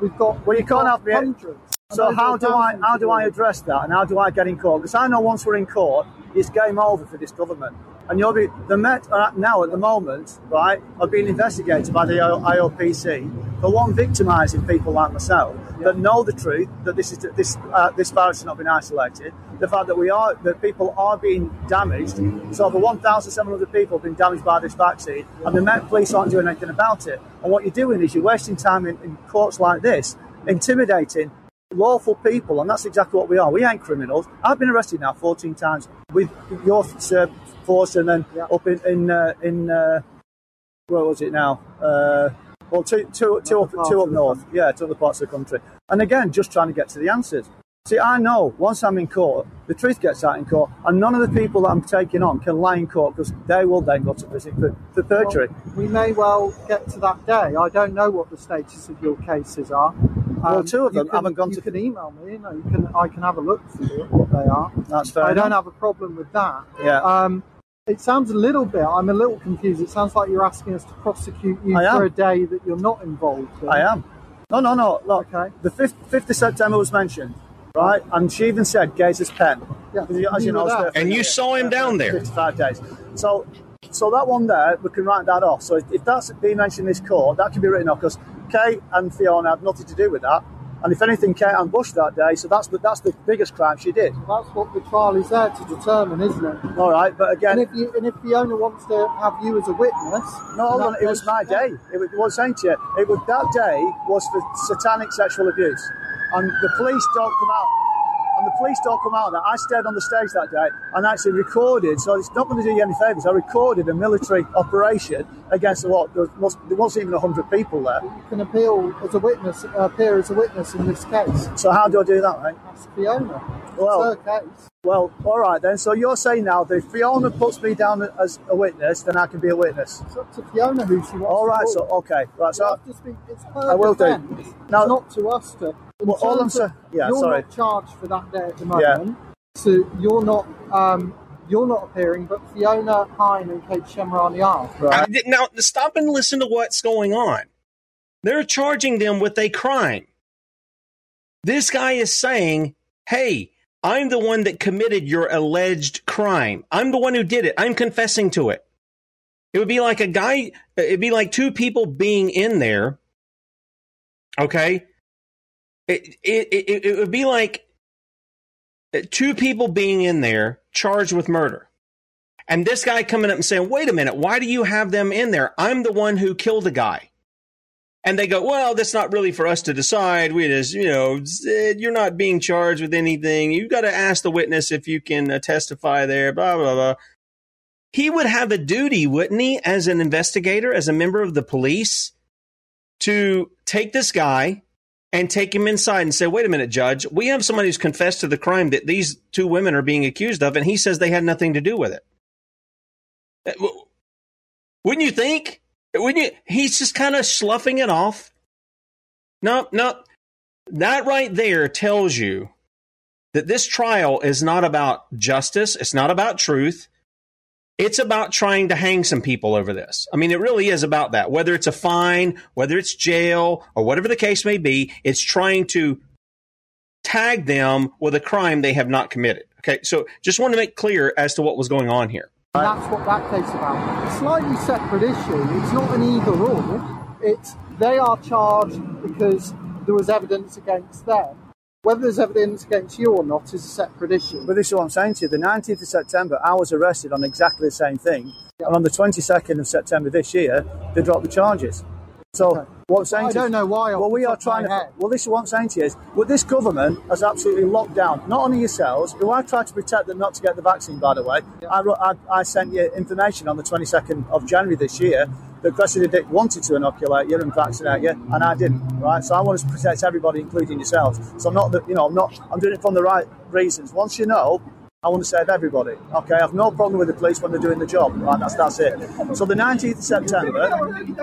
We've got Well, you can't have me. hundreds. So how do I how do I address that, and how do I get in court? Because I know once we're in court, it's game over for this government. And you'll be the Met are now at the moment, right, are being investigated by the IOPC for one victimising people like myself that know the truth that this is this uh, this virus has not been isolated. The fact that we are that people are being damaged. So over 1,700 people have been damaged by this vaccine, and the Met Police aren't doing anything about it. And what you're doing is you're wasting time in, in courts like this, intimidating lawful people, and that's exactly what we are. We ain't criminals. I've been arrested now 14 times with your uh, and then up in in uh, in uh, where was it now? Uh, well, two, two, two up, two up north, yeah, to other parts of the country. And again, just trying to get to the answers. See, I know once I'm in court, the truth gets out in court, and none of the people that I'm taking on can lie in court because they will then go to prison for, for perjury. We may well get to that day. I don't know what the status of your cases are. Well, two of them can- haven't gone you to- can email me. You know, you can. I can have a look for you what they are. That's fair I don't have a problem with that. Yeah. Um, it sounds a little bit. I'm a little confused. It sounds like you're asking us to prosecute you I am. for a day that you're not involved in. I am. No, no, no. Look, the 5th, 5th of September was mentioned, right? And she even said Gazer's pen. Yeah, As you, as you you know, were I was there. And you year. saw him down there. 55 days. So, so that one there, we can write that off. So if, if that's being mentioned in this court, that can be written off because Kate and Fiona had nothing to do with that. And if anything, Kate ambushed that day. So that's the, that's the biggest crime she did. That's what the trial is there to determine, isn't it? All right, but again, And if you and if Fiona wants to have you as a witness, No, hold on. It was my day. It was, what I'm saying to you, it was that day was for satanic sexual abuse, and the police don't come out. And the police don't come out of that. I stayed on the stage that day and actually recorded. So it's not going to do you any favours. I recorded a military operation against what there, was, there wasn't even hundred people there. You can appeal as a witness, appear as a witness in this case. So how do I do that, mate? Ask Fiona. Well, it's her case. Well, all right then. So you're saying now that if Fiona puts me down as a witness, then I can be a witness. It's up to Fiona who she wants. All right. to So okay. Right. So You have to speak. It's her I will do. defence. Now- not to us to. Well, all I'm terms sa- of- yeah, you're sorry. not charged for that day at the Yeah. moment, so you're not. Um, you're not appearing, but Fiona Hine and Kate Shemirani are. I did- now, stop and listen to what's going on. They're charging them with a crime. This guy is saying, hey, I'm the one that committed your alleged crime. I'm the one who did it. I'm confessing to it. It would be like a guy, it'd be like two people being in there. Okay. It, it, it, it would be like two people being in there charged with murder. And this guy coming up and saying, wait a minute, why do you have them in there? I'm the one who killed the guy. And they go, well, that's not really for us to decide. We just, you know, you're not being charged with anything. You've got to ask the witness if you can uh, testify there, blah, blah, blah. He would have a duty, wouldn't he, as an investigator, as a member of the police, to take this guy and take him inside and say, wait a minute, judge, we have somebody who's confessed to the crime that these two women are being accused of, and he says they had nothing to do with it. Uh, Wouldn't you think? Wouldn't you? He's just kind of sloughing it off. No, no. That right there tells you that this trial is not about justice. It's not about truth. It's about trying to hang some people over this. I mean, it really is about that. Whether it's a fine, whether it's jail, or whatever the case may be, it's trying to tag them with a crime they have not committed. Okay, so just want to make clear as to what was going on here. That's what that case about. A slightly separate issue. It's not an either or. It's they are charged because there was evidence against them. Whether there's evidence against you or not is a separate issue. But this is what I'm saying to you. The 19th of September, I was arrested on exactly the same thing. And on the 22nd of September this year, they dropped the charges. So what I'm saying I to you, don't know why. Well, we are trying to. Well, this is what I'm saying to you is, well, this government has absolutely locked down not only yourselves, who I tried to protect them not to get the vaccine. By the way, I, wrote, I, I sent you information on the 22nd of January this year that Cressida Dick wanted to inoculate you and vaccinate you, and I didn't. Right, so I want to protect everybody, including yourselves. So I'm not, the, you know, I'm not. I'm doing it from the right reasons. Once you know, I want to save everybody. Okay, I have no problem with the police when they're doing the job. Right, that's that's it. So the 19th of September,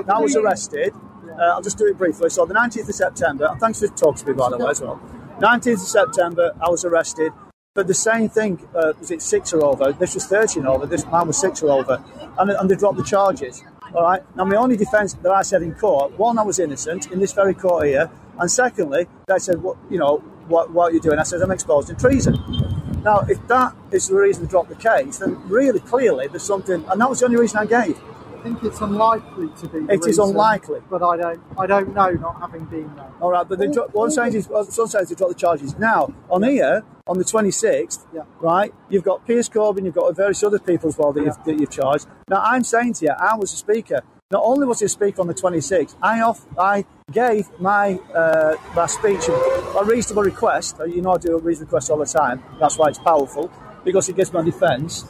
I was arrested. Uh, I'll just do it briefly. So the 19th of September, thanks for talking to me by the way as well. 19th of September, I was arrested. But the same thing, uh, was it six or over? This was 13 over, this man was six or over. And, and they dropped the charges. All right. Now, my only defence that I said in court, one, I was innocent in this very court here. And secondly, they said, what, you know, what, what are you doing? I said, I'm exposed to treason. Now, if that is the reason to drop the case, then really clearly there's something, and that was the only reason I gave. I think it's unlikely to be. It is reason, unlikely. but I don't. I don't know, not having been there. All right, but they dro- I'm saying is, saying is they dropped the charges. Now, on here, on the 26th, Yeah. right, you've got Piers Corbyn, you've got various other people as well that, you've, that you've charged. Now, I'm saying to you, I was a speaker. Not only was I a speaker on the 26th, I off, I gave my uh, my speech a reasonable request. Uh, You know, I do a reasonable request all the time. That's why it's powerful because it gives my defence.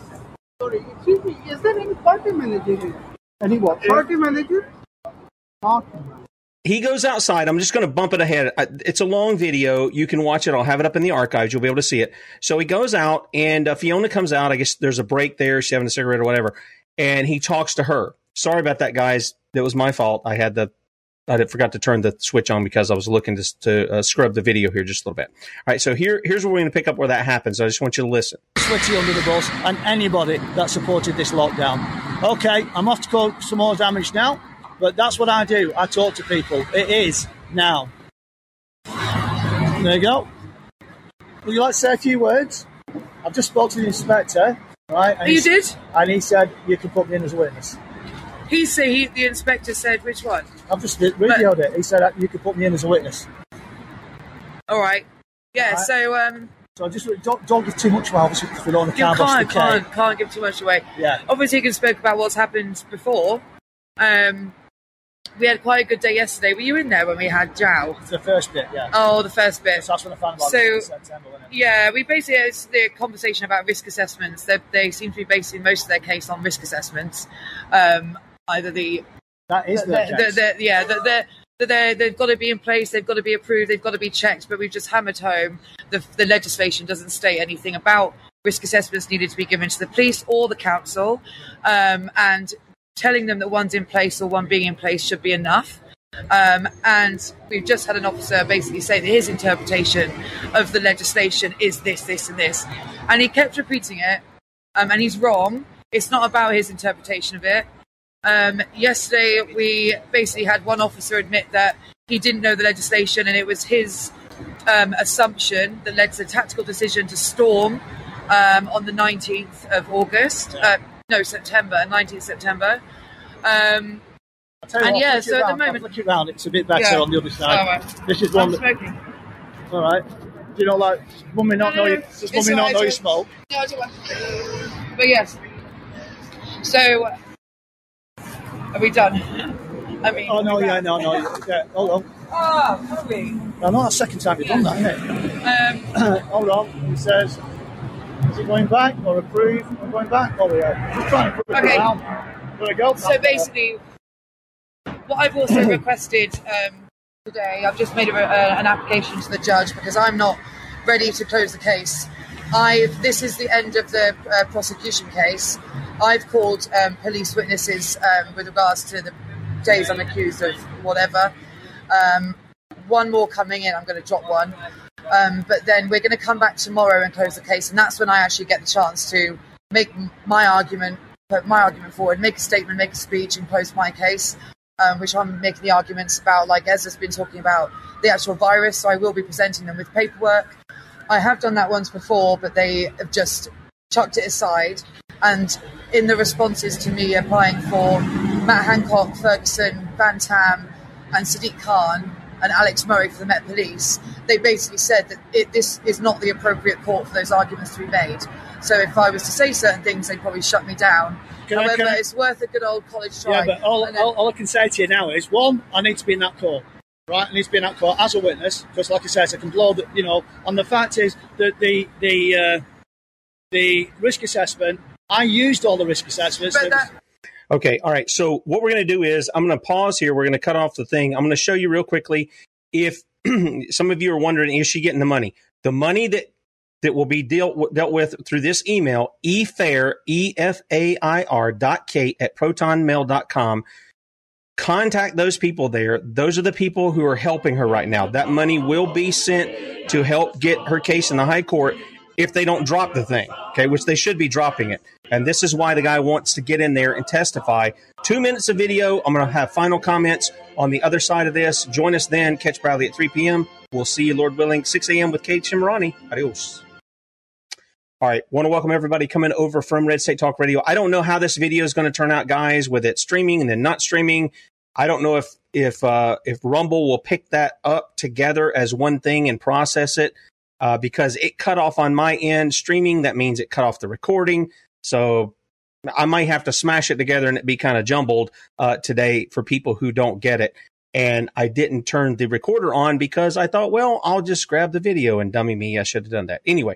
Sorry, excuse me. Is there any party manager here? Any what? Party manager? Party He goes outside. I'm just going to bump it ahead. It's a long video. You can watch it. I'll have it up in the archives. You'll be able to see it. So he goes out, and uh, Fiona comes out. I guess there's a break there. She's having a cigarette or whatever. And he talks to her. Sorry about that, guys. That was my fault. I had the. I did- forgot to turn the switch on because I was looking to, to uh, scrub the video here just a little bit. All right, so here, here's where we're going to pick up where that happens. I just want you to listen. Switchy under the bus and anybody that supported this lockdown. Okay, I'm off to call some more damage now, but that's what I do. I talk to people. It is now. There you go. Would you like to say a few words? I've just spoke to the inspector, right? And You he's- did? And he said you can put me in as a witness. He said he, the inspector said which one? I've just radioed it. He said that you could put me in as a witness. All right. Yeah. Alright. So um, So I just don't, don't give too much away, obviously, because we don't want to you can't can't can't give too much away. Yeah. Obviously, you can spoke about what's happened before. Um, we had quite a good day yesterday. Were you in there when we had Jow? The first bit, yeah. Oh, the first bit. So that's when I found out So- in September, wasn't it? Yeah, we basically it's the conversation about risk assessments. They, they seem to be basing most of their case on risk assessments. Um, either the that is the, their the, the- yeah, the, the, the, they're- they've got to be in place. They've got to be approved. They've got to be checked. But we've just hammered home the the legislation doesn't state anything about risk assessments needed to be given to the police or the council, um, and telling them that one's in place or one being in place should be enough. Um, and we've just had an officer basically say that his interpretation of the legislation is this, this, and this. And he kept repeating it, um, and he's wrong. It's not about his interpretation of it. Um, yesterday, we basically had one officer admit that he didn't know the legislation, and it was his um, assumption that led to the tactical decision to storm um, on the 19th of August. Uh, no, September, 19th September. Um, I'll tell you and what, yeah, so at the I'll moment, flick it round. It's a bit better Yeah. on the other side. All right. This is one. I'm That, smoking. all right. Do you not like? Mummy not know you? Does mummy not know you smoke? No, I don't want- But yes. So, are we done? I mean, Oh no, yeah, no, no. Yeah, hold on. Oh, hurry. I know that's the second time you've done that, isn't it? Um, hold on. He says, is it going back or approve? We're going back. Oh yeah. Just trying to put it Okay. around. There we go. So basically, what I've also requested um, today, I've just made a, uh, an application to the judge because I'm not ready to close the case. I've this is the end of the uh, prosecution case. I've called um, police witnesses um, with regards to the days I'm accused of whatever. Um, one more coming in. I'm going to drop one. Um, but then we're going to come back tomorrow and close the case, and that's when I actually get the chance to make my argument, put my argument forward, make a statement, make a speech, and close my case. Um, which I'm making the arguments about, like Ezra's been talking about the actual virus. So I will be presenting them with paperwork. I have done that once before, but they have just chucked it aside. And in the responses to me applying for Matt Hancock, Ferguson, Van Tam, and Sadiq Khan and Alex Murray for the Met Police, they basically said that it, this is not the appropriate court for those arguments to be made. So if I was to say certain things, they'd probably shut me down. Can However, I- it's worth a good old college try. Yeah, but all, then- all, all I can say to you now is one, I need to be in that court. Right, I need to be in that court as a witness because, like I said, I can blow the, you know. And the fact is that the the uh, the risk assessment, I used all the risk assessments. But that, Okay, all right. So what we're going to do is I'm going to pause here. We're going to cut off the thing. I'm going to show you real quickly if some of you are wondering is she getting the money? The money that that will be dealt dealt with through this email efair e f a i r dot kate at protonmail.com contact those people there. Those are the people who are helping her right now. That money will be sent to help get her case in the high court if they don't drop the thing okay which they should be dropping it. And this is why the guy wants to get in there and testify. Two minutes of video. I'm going to have final comments on the other side of this. Join us then. Catch bradley at 3 p.m we'll see you lord willing 6 a.m with kate shemirani. Adios all right, want to welcome everybody coming over from Red State Talk Radio. I don't know how this video is going to turn out, guys, with it streaming and then not streaming. I don't know if if uh, if Rumble will pick that up together as one thing and process it uh, because it cut off on my end streaming. That means it cut off the recording. So I might have to smash it together and it be kind of jumbled uh, today for people who don't get it. And I didn't turn the recorder on because I thought, well, I'll just grab the video and dummy me. I should have done that anyway.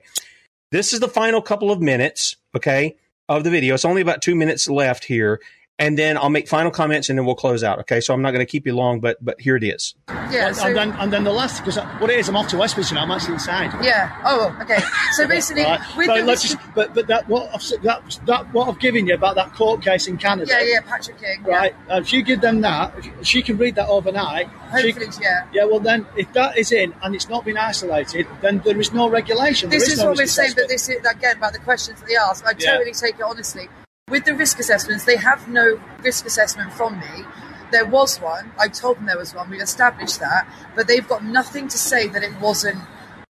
This is the final couple of minutes, okay, of the video. It's only about two minutes left here. And then I'll make final comments and then we'll close out. Okay. So I'm not going to keep you long, but but here it is. Yeah, And, so- and then and then the last because what it is, I'm off to Westminster now. I'm actually inside. Yeah. Oh, okay. So basically, Right. with So the let's just, but but that what I've, that that what I've given you about that court case in Canada. yeah, yeah, Patrick King. Right. Uh, if you give them that, if you- she can read that overnight. she- Hopefully, yeah. Yeah. Well, then if that is in and it's not been isolated, then there is no regulation. There This is no what we're saying, but this is again about the questions that they ask. I Yeah. totally take it honestly. With the risk assessments, they have no risk assessment from me. There was one. I told them there was one. We've established that, but they've got nothing to say that it wasn't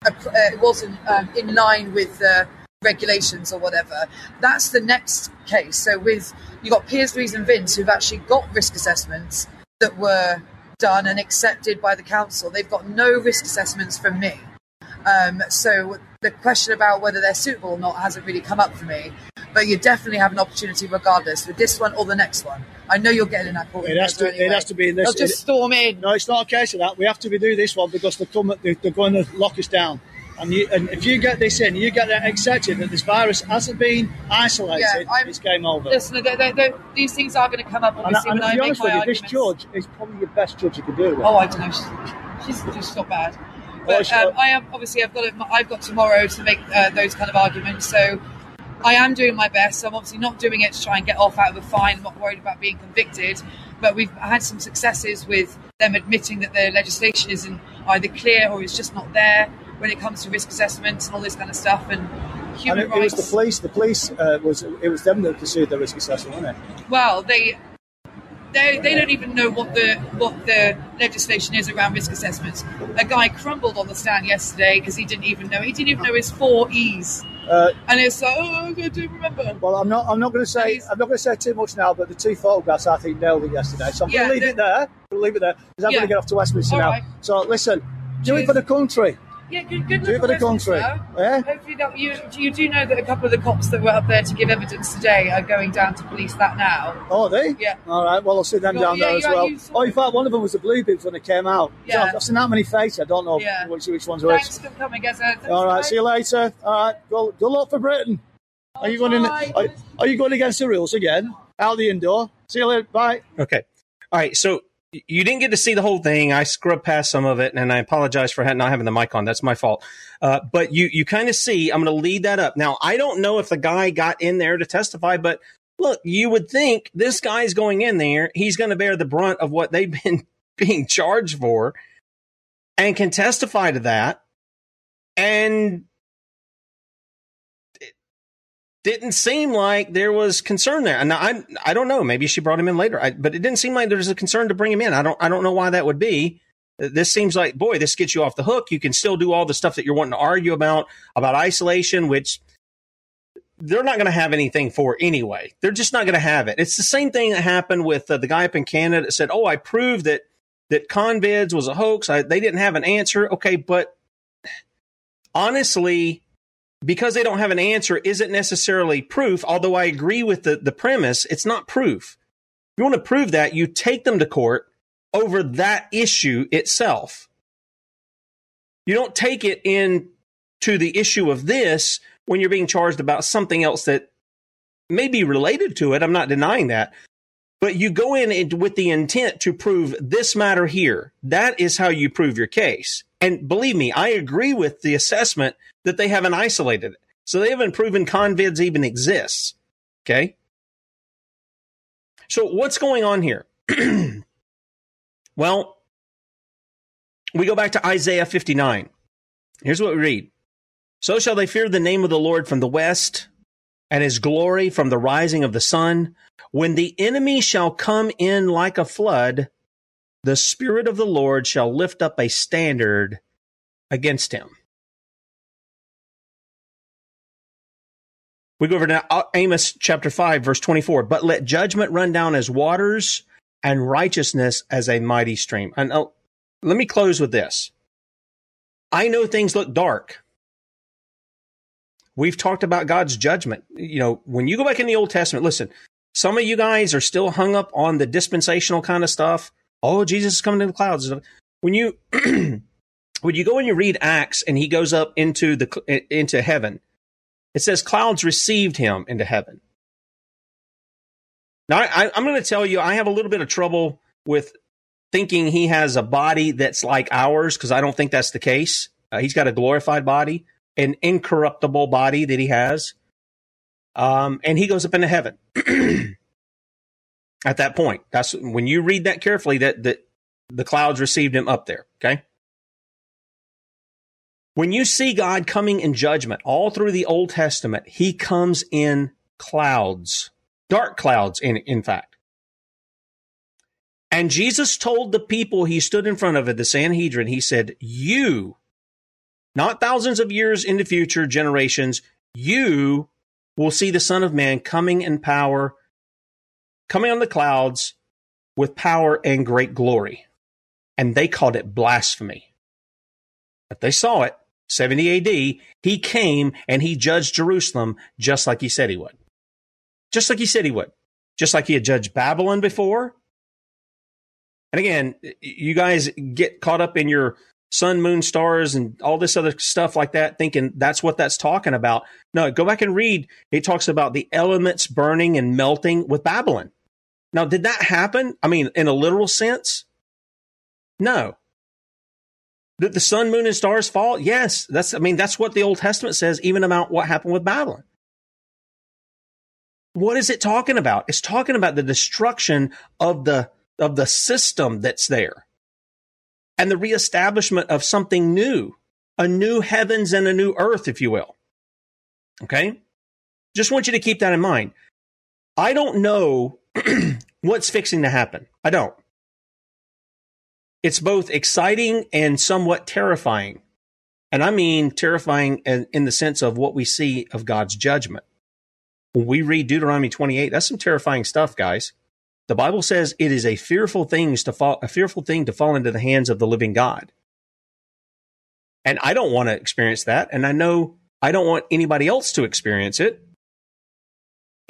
a, uh, it wasn't um, in line with the regulations or whatever. That's the next case. So with you got Piers, Rees, and Vince who've actually got risk assessments that were done and accepted by the council. They've got no risk assessments from me. Um, so the question about whether they're suitable or not hasn't really come up for me. But you definitely have an opportunity regardless with this one or the next one. I know you're getting that court. It has to. anyway. It has to be in this. They'll just storm in. No, it's not a case of that. We have to do this one because they come. They, they're going to lock us down. And, you, and if you get this in, you get that accepted that this virus hasn't been isolated. Yeah, it's game over. Listen, they they they these things are going to come up and obviously and when to I be make honest my with you, this arguments. judge is probably the best judge you could do. With. Oh, I don't know. She's, she's just not bad. But um, I am obviously I've got it, I've got tomorrow to make uh, those kind of arguments. So I am doing my best. I'm obviously not doing it to try and get off out of a fine. I'm not worried about being convicted. But we've had some successes with them admitting that the legislation isn't either clear or it's just not there when it comes to risk assessments and all this kind of stuff and and human it, it was the police. The police uh, was it was them that pursued the risk assessment, wasn't it? Well, they they they don't even know what the what the legislation is around risk assessments. A guy crumbled on the stand yesterday because he didn't even know he didn't even know his four E's, Uh, and it's like oh I do remember. well, I'm not. I'm not going to say. I'm not going to say too much now. But the two photographs, I think, nailed it yesterday. So I'm Yeah, going to leave it there. We'll leave it there because I'm Yeah. going to get off to Westminster All now. right. So listen, do it for the country. Yeah, good, good Do it luck for the at Westminster. country. Yeah. Hopefully, that you you do know that a couple of the cops that were up there to give evidence today are going down to police that now. Oh, are they? Yeah. All right. Well, I'll see them Well, down yeah, there as well. you saw- Oh, in fact, one of them was the blue bibs when they came out. Yeah. So I've seen that many faces. I don't know Yeah. which, which ones were. Thanks for coming, guys. All right. See you later. All right. Good, good luck for Britain. Are you going in? Are, are you going against the rules again? Out the indoor. See you later. Bye. Okay. All right. So y- you didn't get to see the whole thing. I scrubbed past some of it, and I apologize for not having the mic on. That's my fault. Uh, but you you kind of see. I'm going to lead that up. Now I don't know if the guy got in there to testify, but look, you would think this guy's going in there. He's going to bear the brunt of what they've been being charged for, and can testify to that. And didn't seem like there was concern there. And I I don't know. Maybe she brought him in later, I, but it didn't seem like there was a concern to bring him in. I don't I don't know why that would be. This seems like boy, this gets you off the hook. You can still do all the stuff that you're wanting to argue about about isolation, which they're not going to have anything for anyway. They're just not going to have it. It's the same thing that happened with uh, the guy up in Canada that said, "Oh, I proved that that convids was a hoax. I, they didn't have an answer." Okay, but honestly, because they don't have an answer isn't necessarily proof. Although I agree with the the premise, it's not proof. If you want to prove that, you take them to court over that issue itself. You don't take it in to the issue of this when you're being charged about something else that may be related to it. I'm not denying that. But you go in with the intent to prove this matter here. That is how you prove your case. And believe me, I agree with the assessment that they haven't isolated it. So they haven't proven convids even exists. Okay. So what's going on here? well, we go back to Isaiah 59. Here's what we read. So shall they fear the name of the Lord from the west and his glory from the rising of the sun. When the enemy shall come in like a flood, the Spirit of the Lord shall lift up a standard against him. We go over to Amos chapter 5, verse 24. But let judgment run down as waters and righteousness as a mighty stream. And uh, let me close with this. I know things look dark. We've talked about God's judgment. You know, when you go back in the Old Testament, listen, some of you guys are still hung up on the dispensational kind of stuff. Oh, Jesus is coming to the clouds. When you when you go and you read Acts and he goes up into the into heaven, it says clouds received him into heaven. Now, I, I'm going to tell you, I have a little bit of trouble with thinking he has a body that's like ours because I don't think that's the case. Uh, he's got a glorified body, an incorruptible body that he has, um, and he goes up into heaven. At that point, that's when you read that carefully. That that the clouds received him up there. Okay. When you see God coming in judgment all through the Old Testament, he comes in clouds, dark clouds, in, in fact. And Jesus told the people he stood in front of at the Sanhedrin, he said, You, not thousands of years into future, generations, you will see the Son of Man coming in power, coming on the clouds with power and great glory. And they called it blasphemy. But they saw it. 70 AD, he came and he judged Jerusalem just like he said he would. Just like he said he would. Just like he had judged Babylon before. And again, you guys get caught up in your sun, moon, stars, and all this other stuff like that, thinking that's what that's talking about. No, go back and read. It talks about the elements burning and melting with Babylon. Now, did that happen? I mean, in a literal sense? No. Did the sun, moon, and stars fall? Yes. That's, I mean, that's what the Old Testament says, even about what happened with Babylon. What is it talking about? It's talking about the destruction of the, of the system that's there and the reestablishment of something new, a new heavens and a new earth, if you will. Okay. Just want you to keep that in mind. I don't know what's fixing to happen. I don't. It's both exciting and somewhat terrifying. And I mean terrifying in, the sense of what we see of God's judgment. When we read Deuteronomy 28, that's some terrifying stuff, guys. The Bible says it is a fearful things to fall, a fearful thing to fall into the hands of the living God. And I don't want to experience that. And I know I don't want anybody else to experience it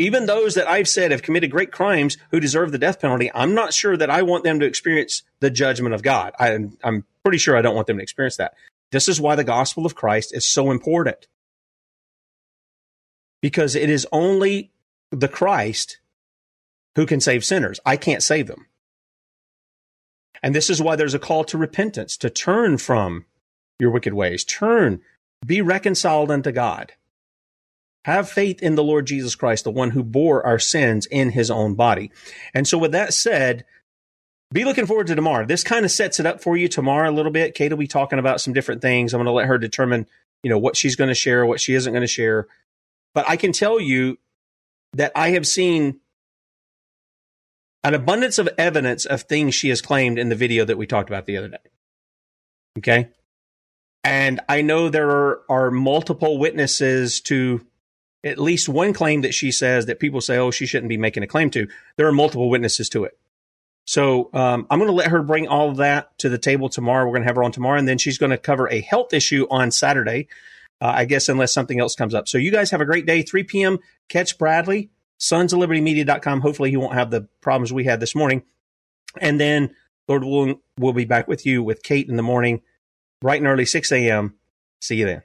even those that I've said have committed great crimes who deserve the death penalty, I'm not sure that I want them to experience the judgment of God. I, I'm pretty sure I don't want them to experience that. This is why the gospel of Christ is so important. Because it is only the Christ who can save sinners. I can't save them. And this is why there's a call to repentance, to turn from your wicked ways, turn, be reconciled unto God. Have faith in the Lord Jesus Christ, the one who bore our sins in his own body. And so, with that said, be looking forward to tomorrow. This kind of sets it up for you tomorrow a little bit. Kate will be talking about some different things. I'm going to let her determine, you know, what she's going to share, what she isn't going to share. But I can tell you that I have seen an abundance of evidence of things she has claimed in the video that we talked about the other day. Okay. And I know there are, are multiple witnesses to at least one claim that she says that people say, oh, she shouldn't be making a claim to. There are multiple witnesses to it. So um, I'm going to let her bring all of that to the table tomorrow. We're going to have her on tomorrow, and then she's going to cover a health issue on Saturday, uh, I guess, unless something else comes up. So you guys have a great day. 3 p.m. Catch Bradley, sons of liberty media.com. Hopefully, he won't have the problems we had this morning. And then, Lord willing, we'll be back with you with Kate in the morning, bright and early, 6 a.m. See you then.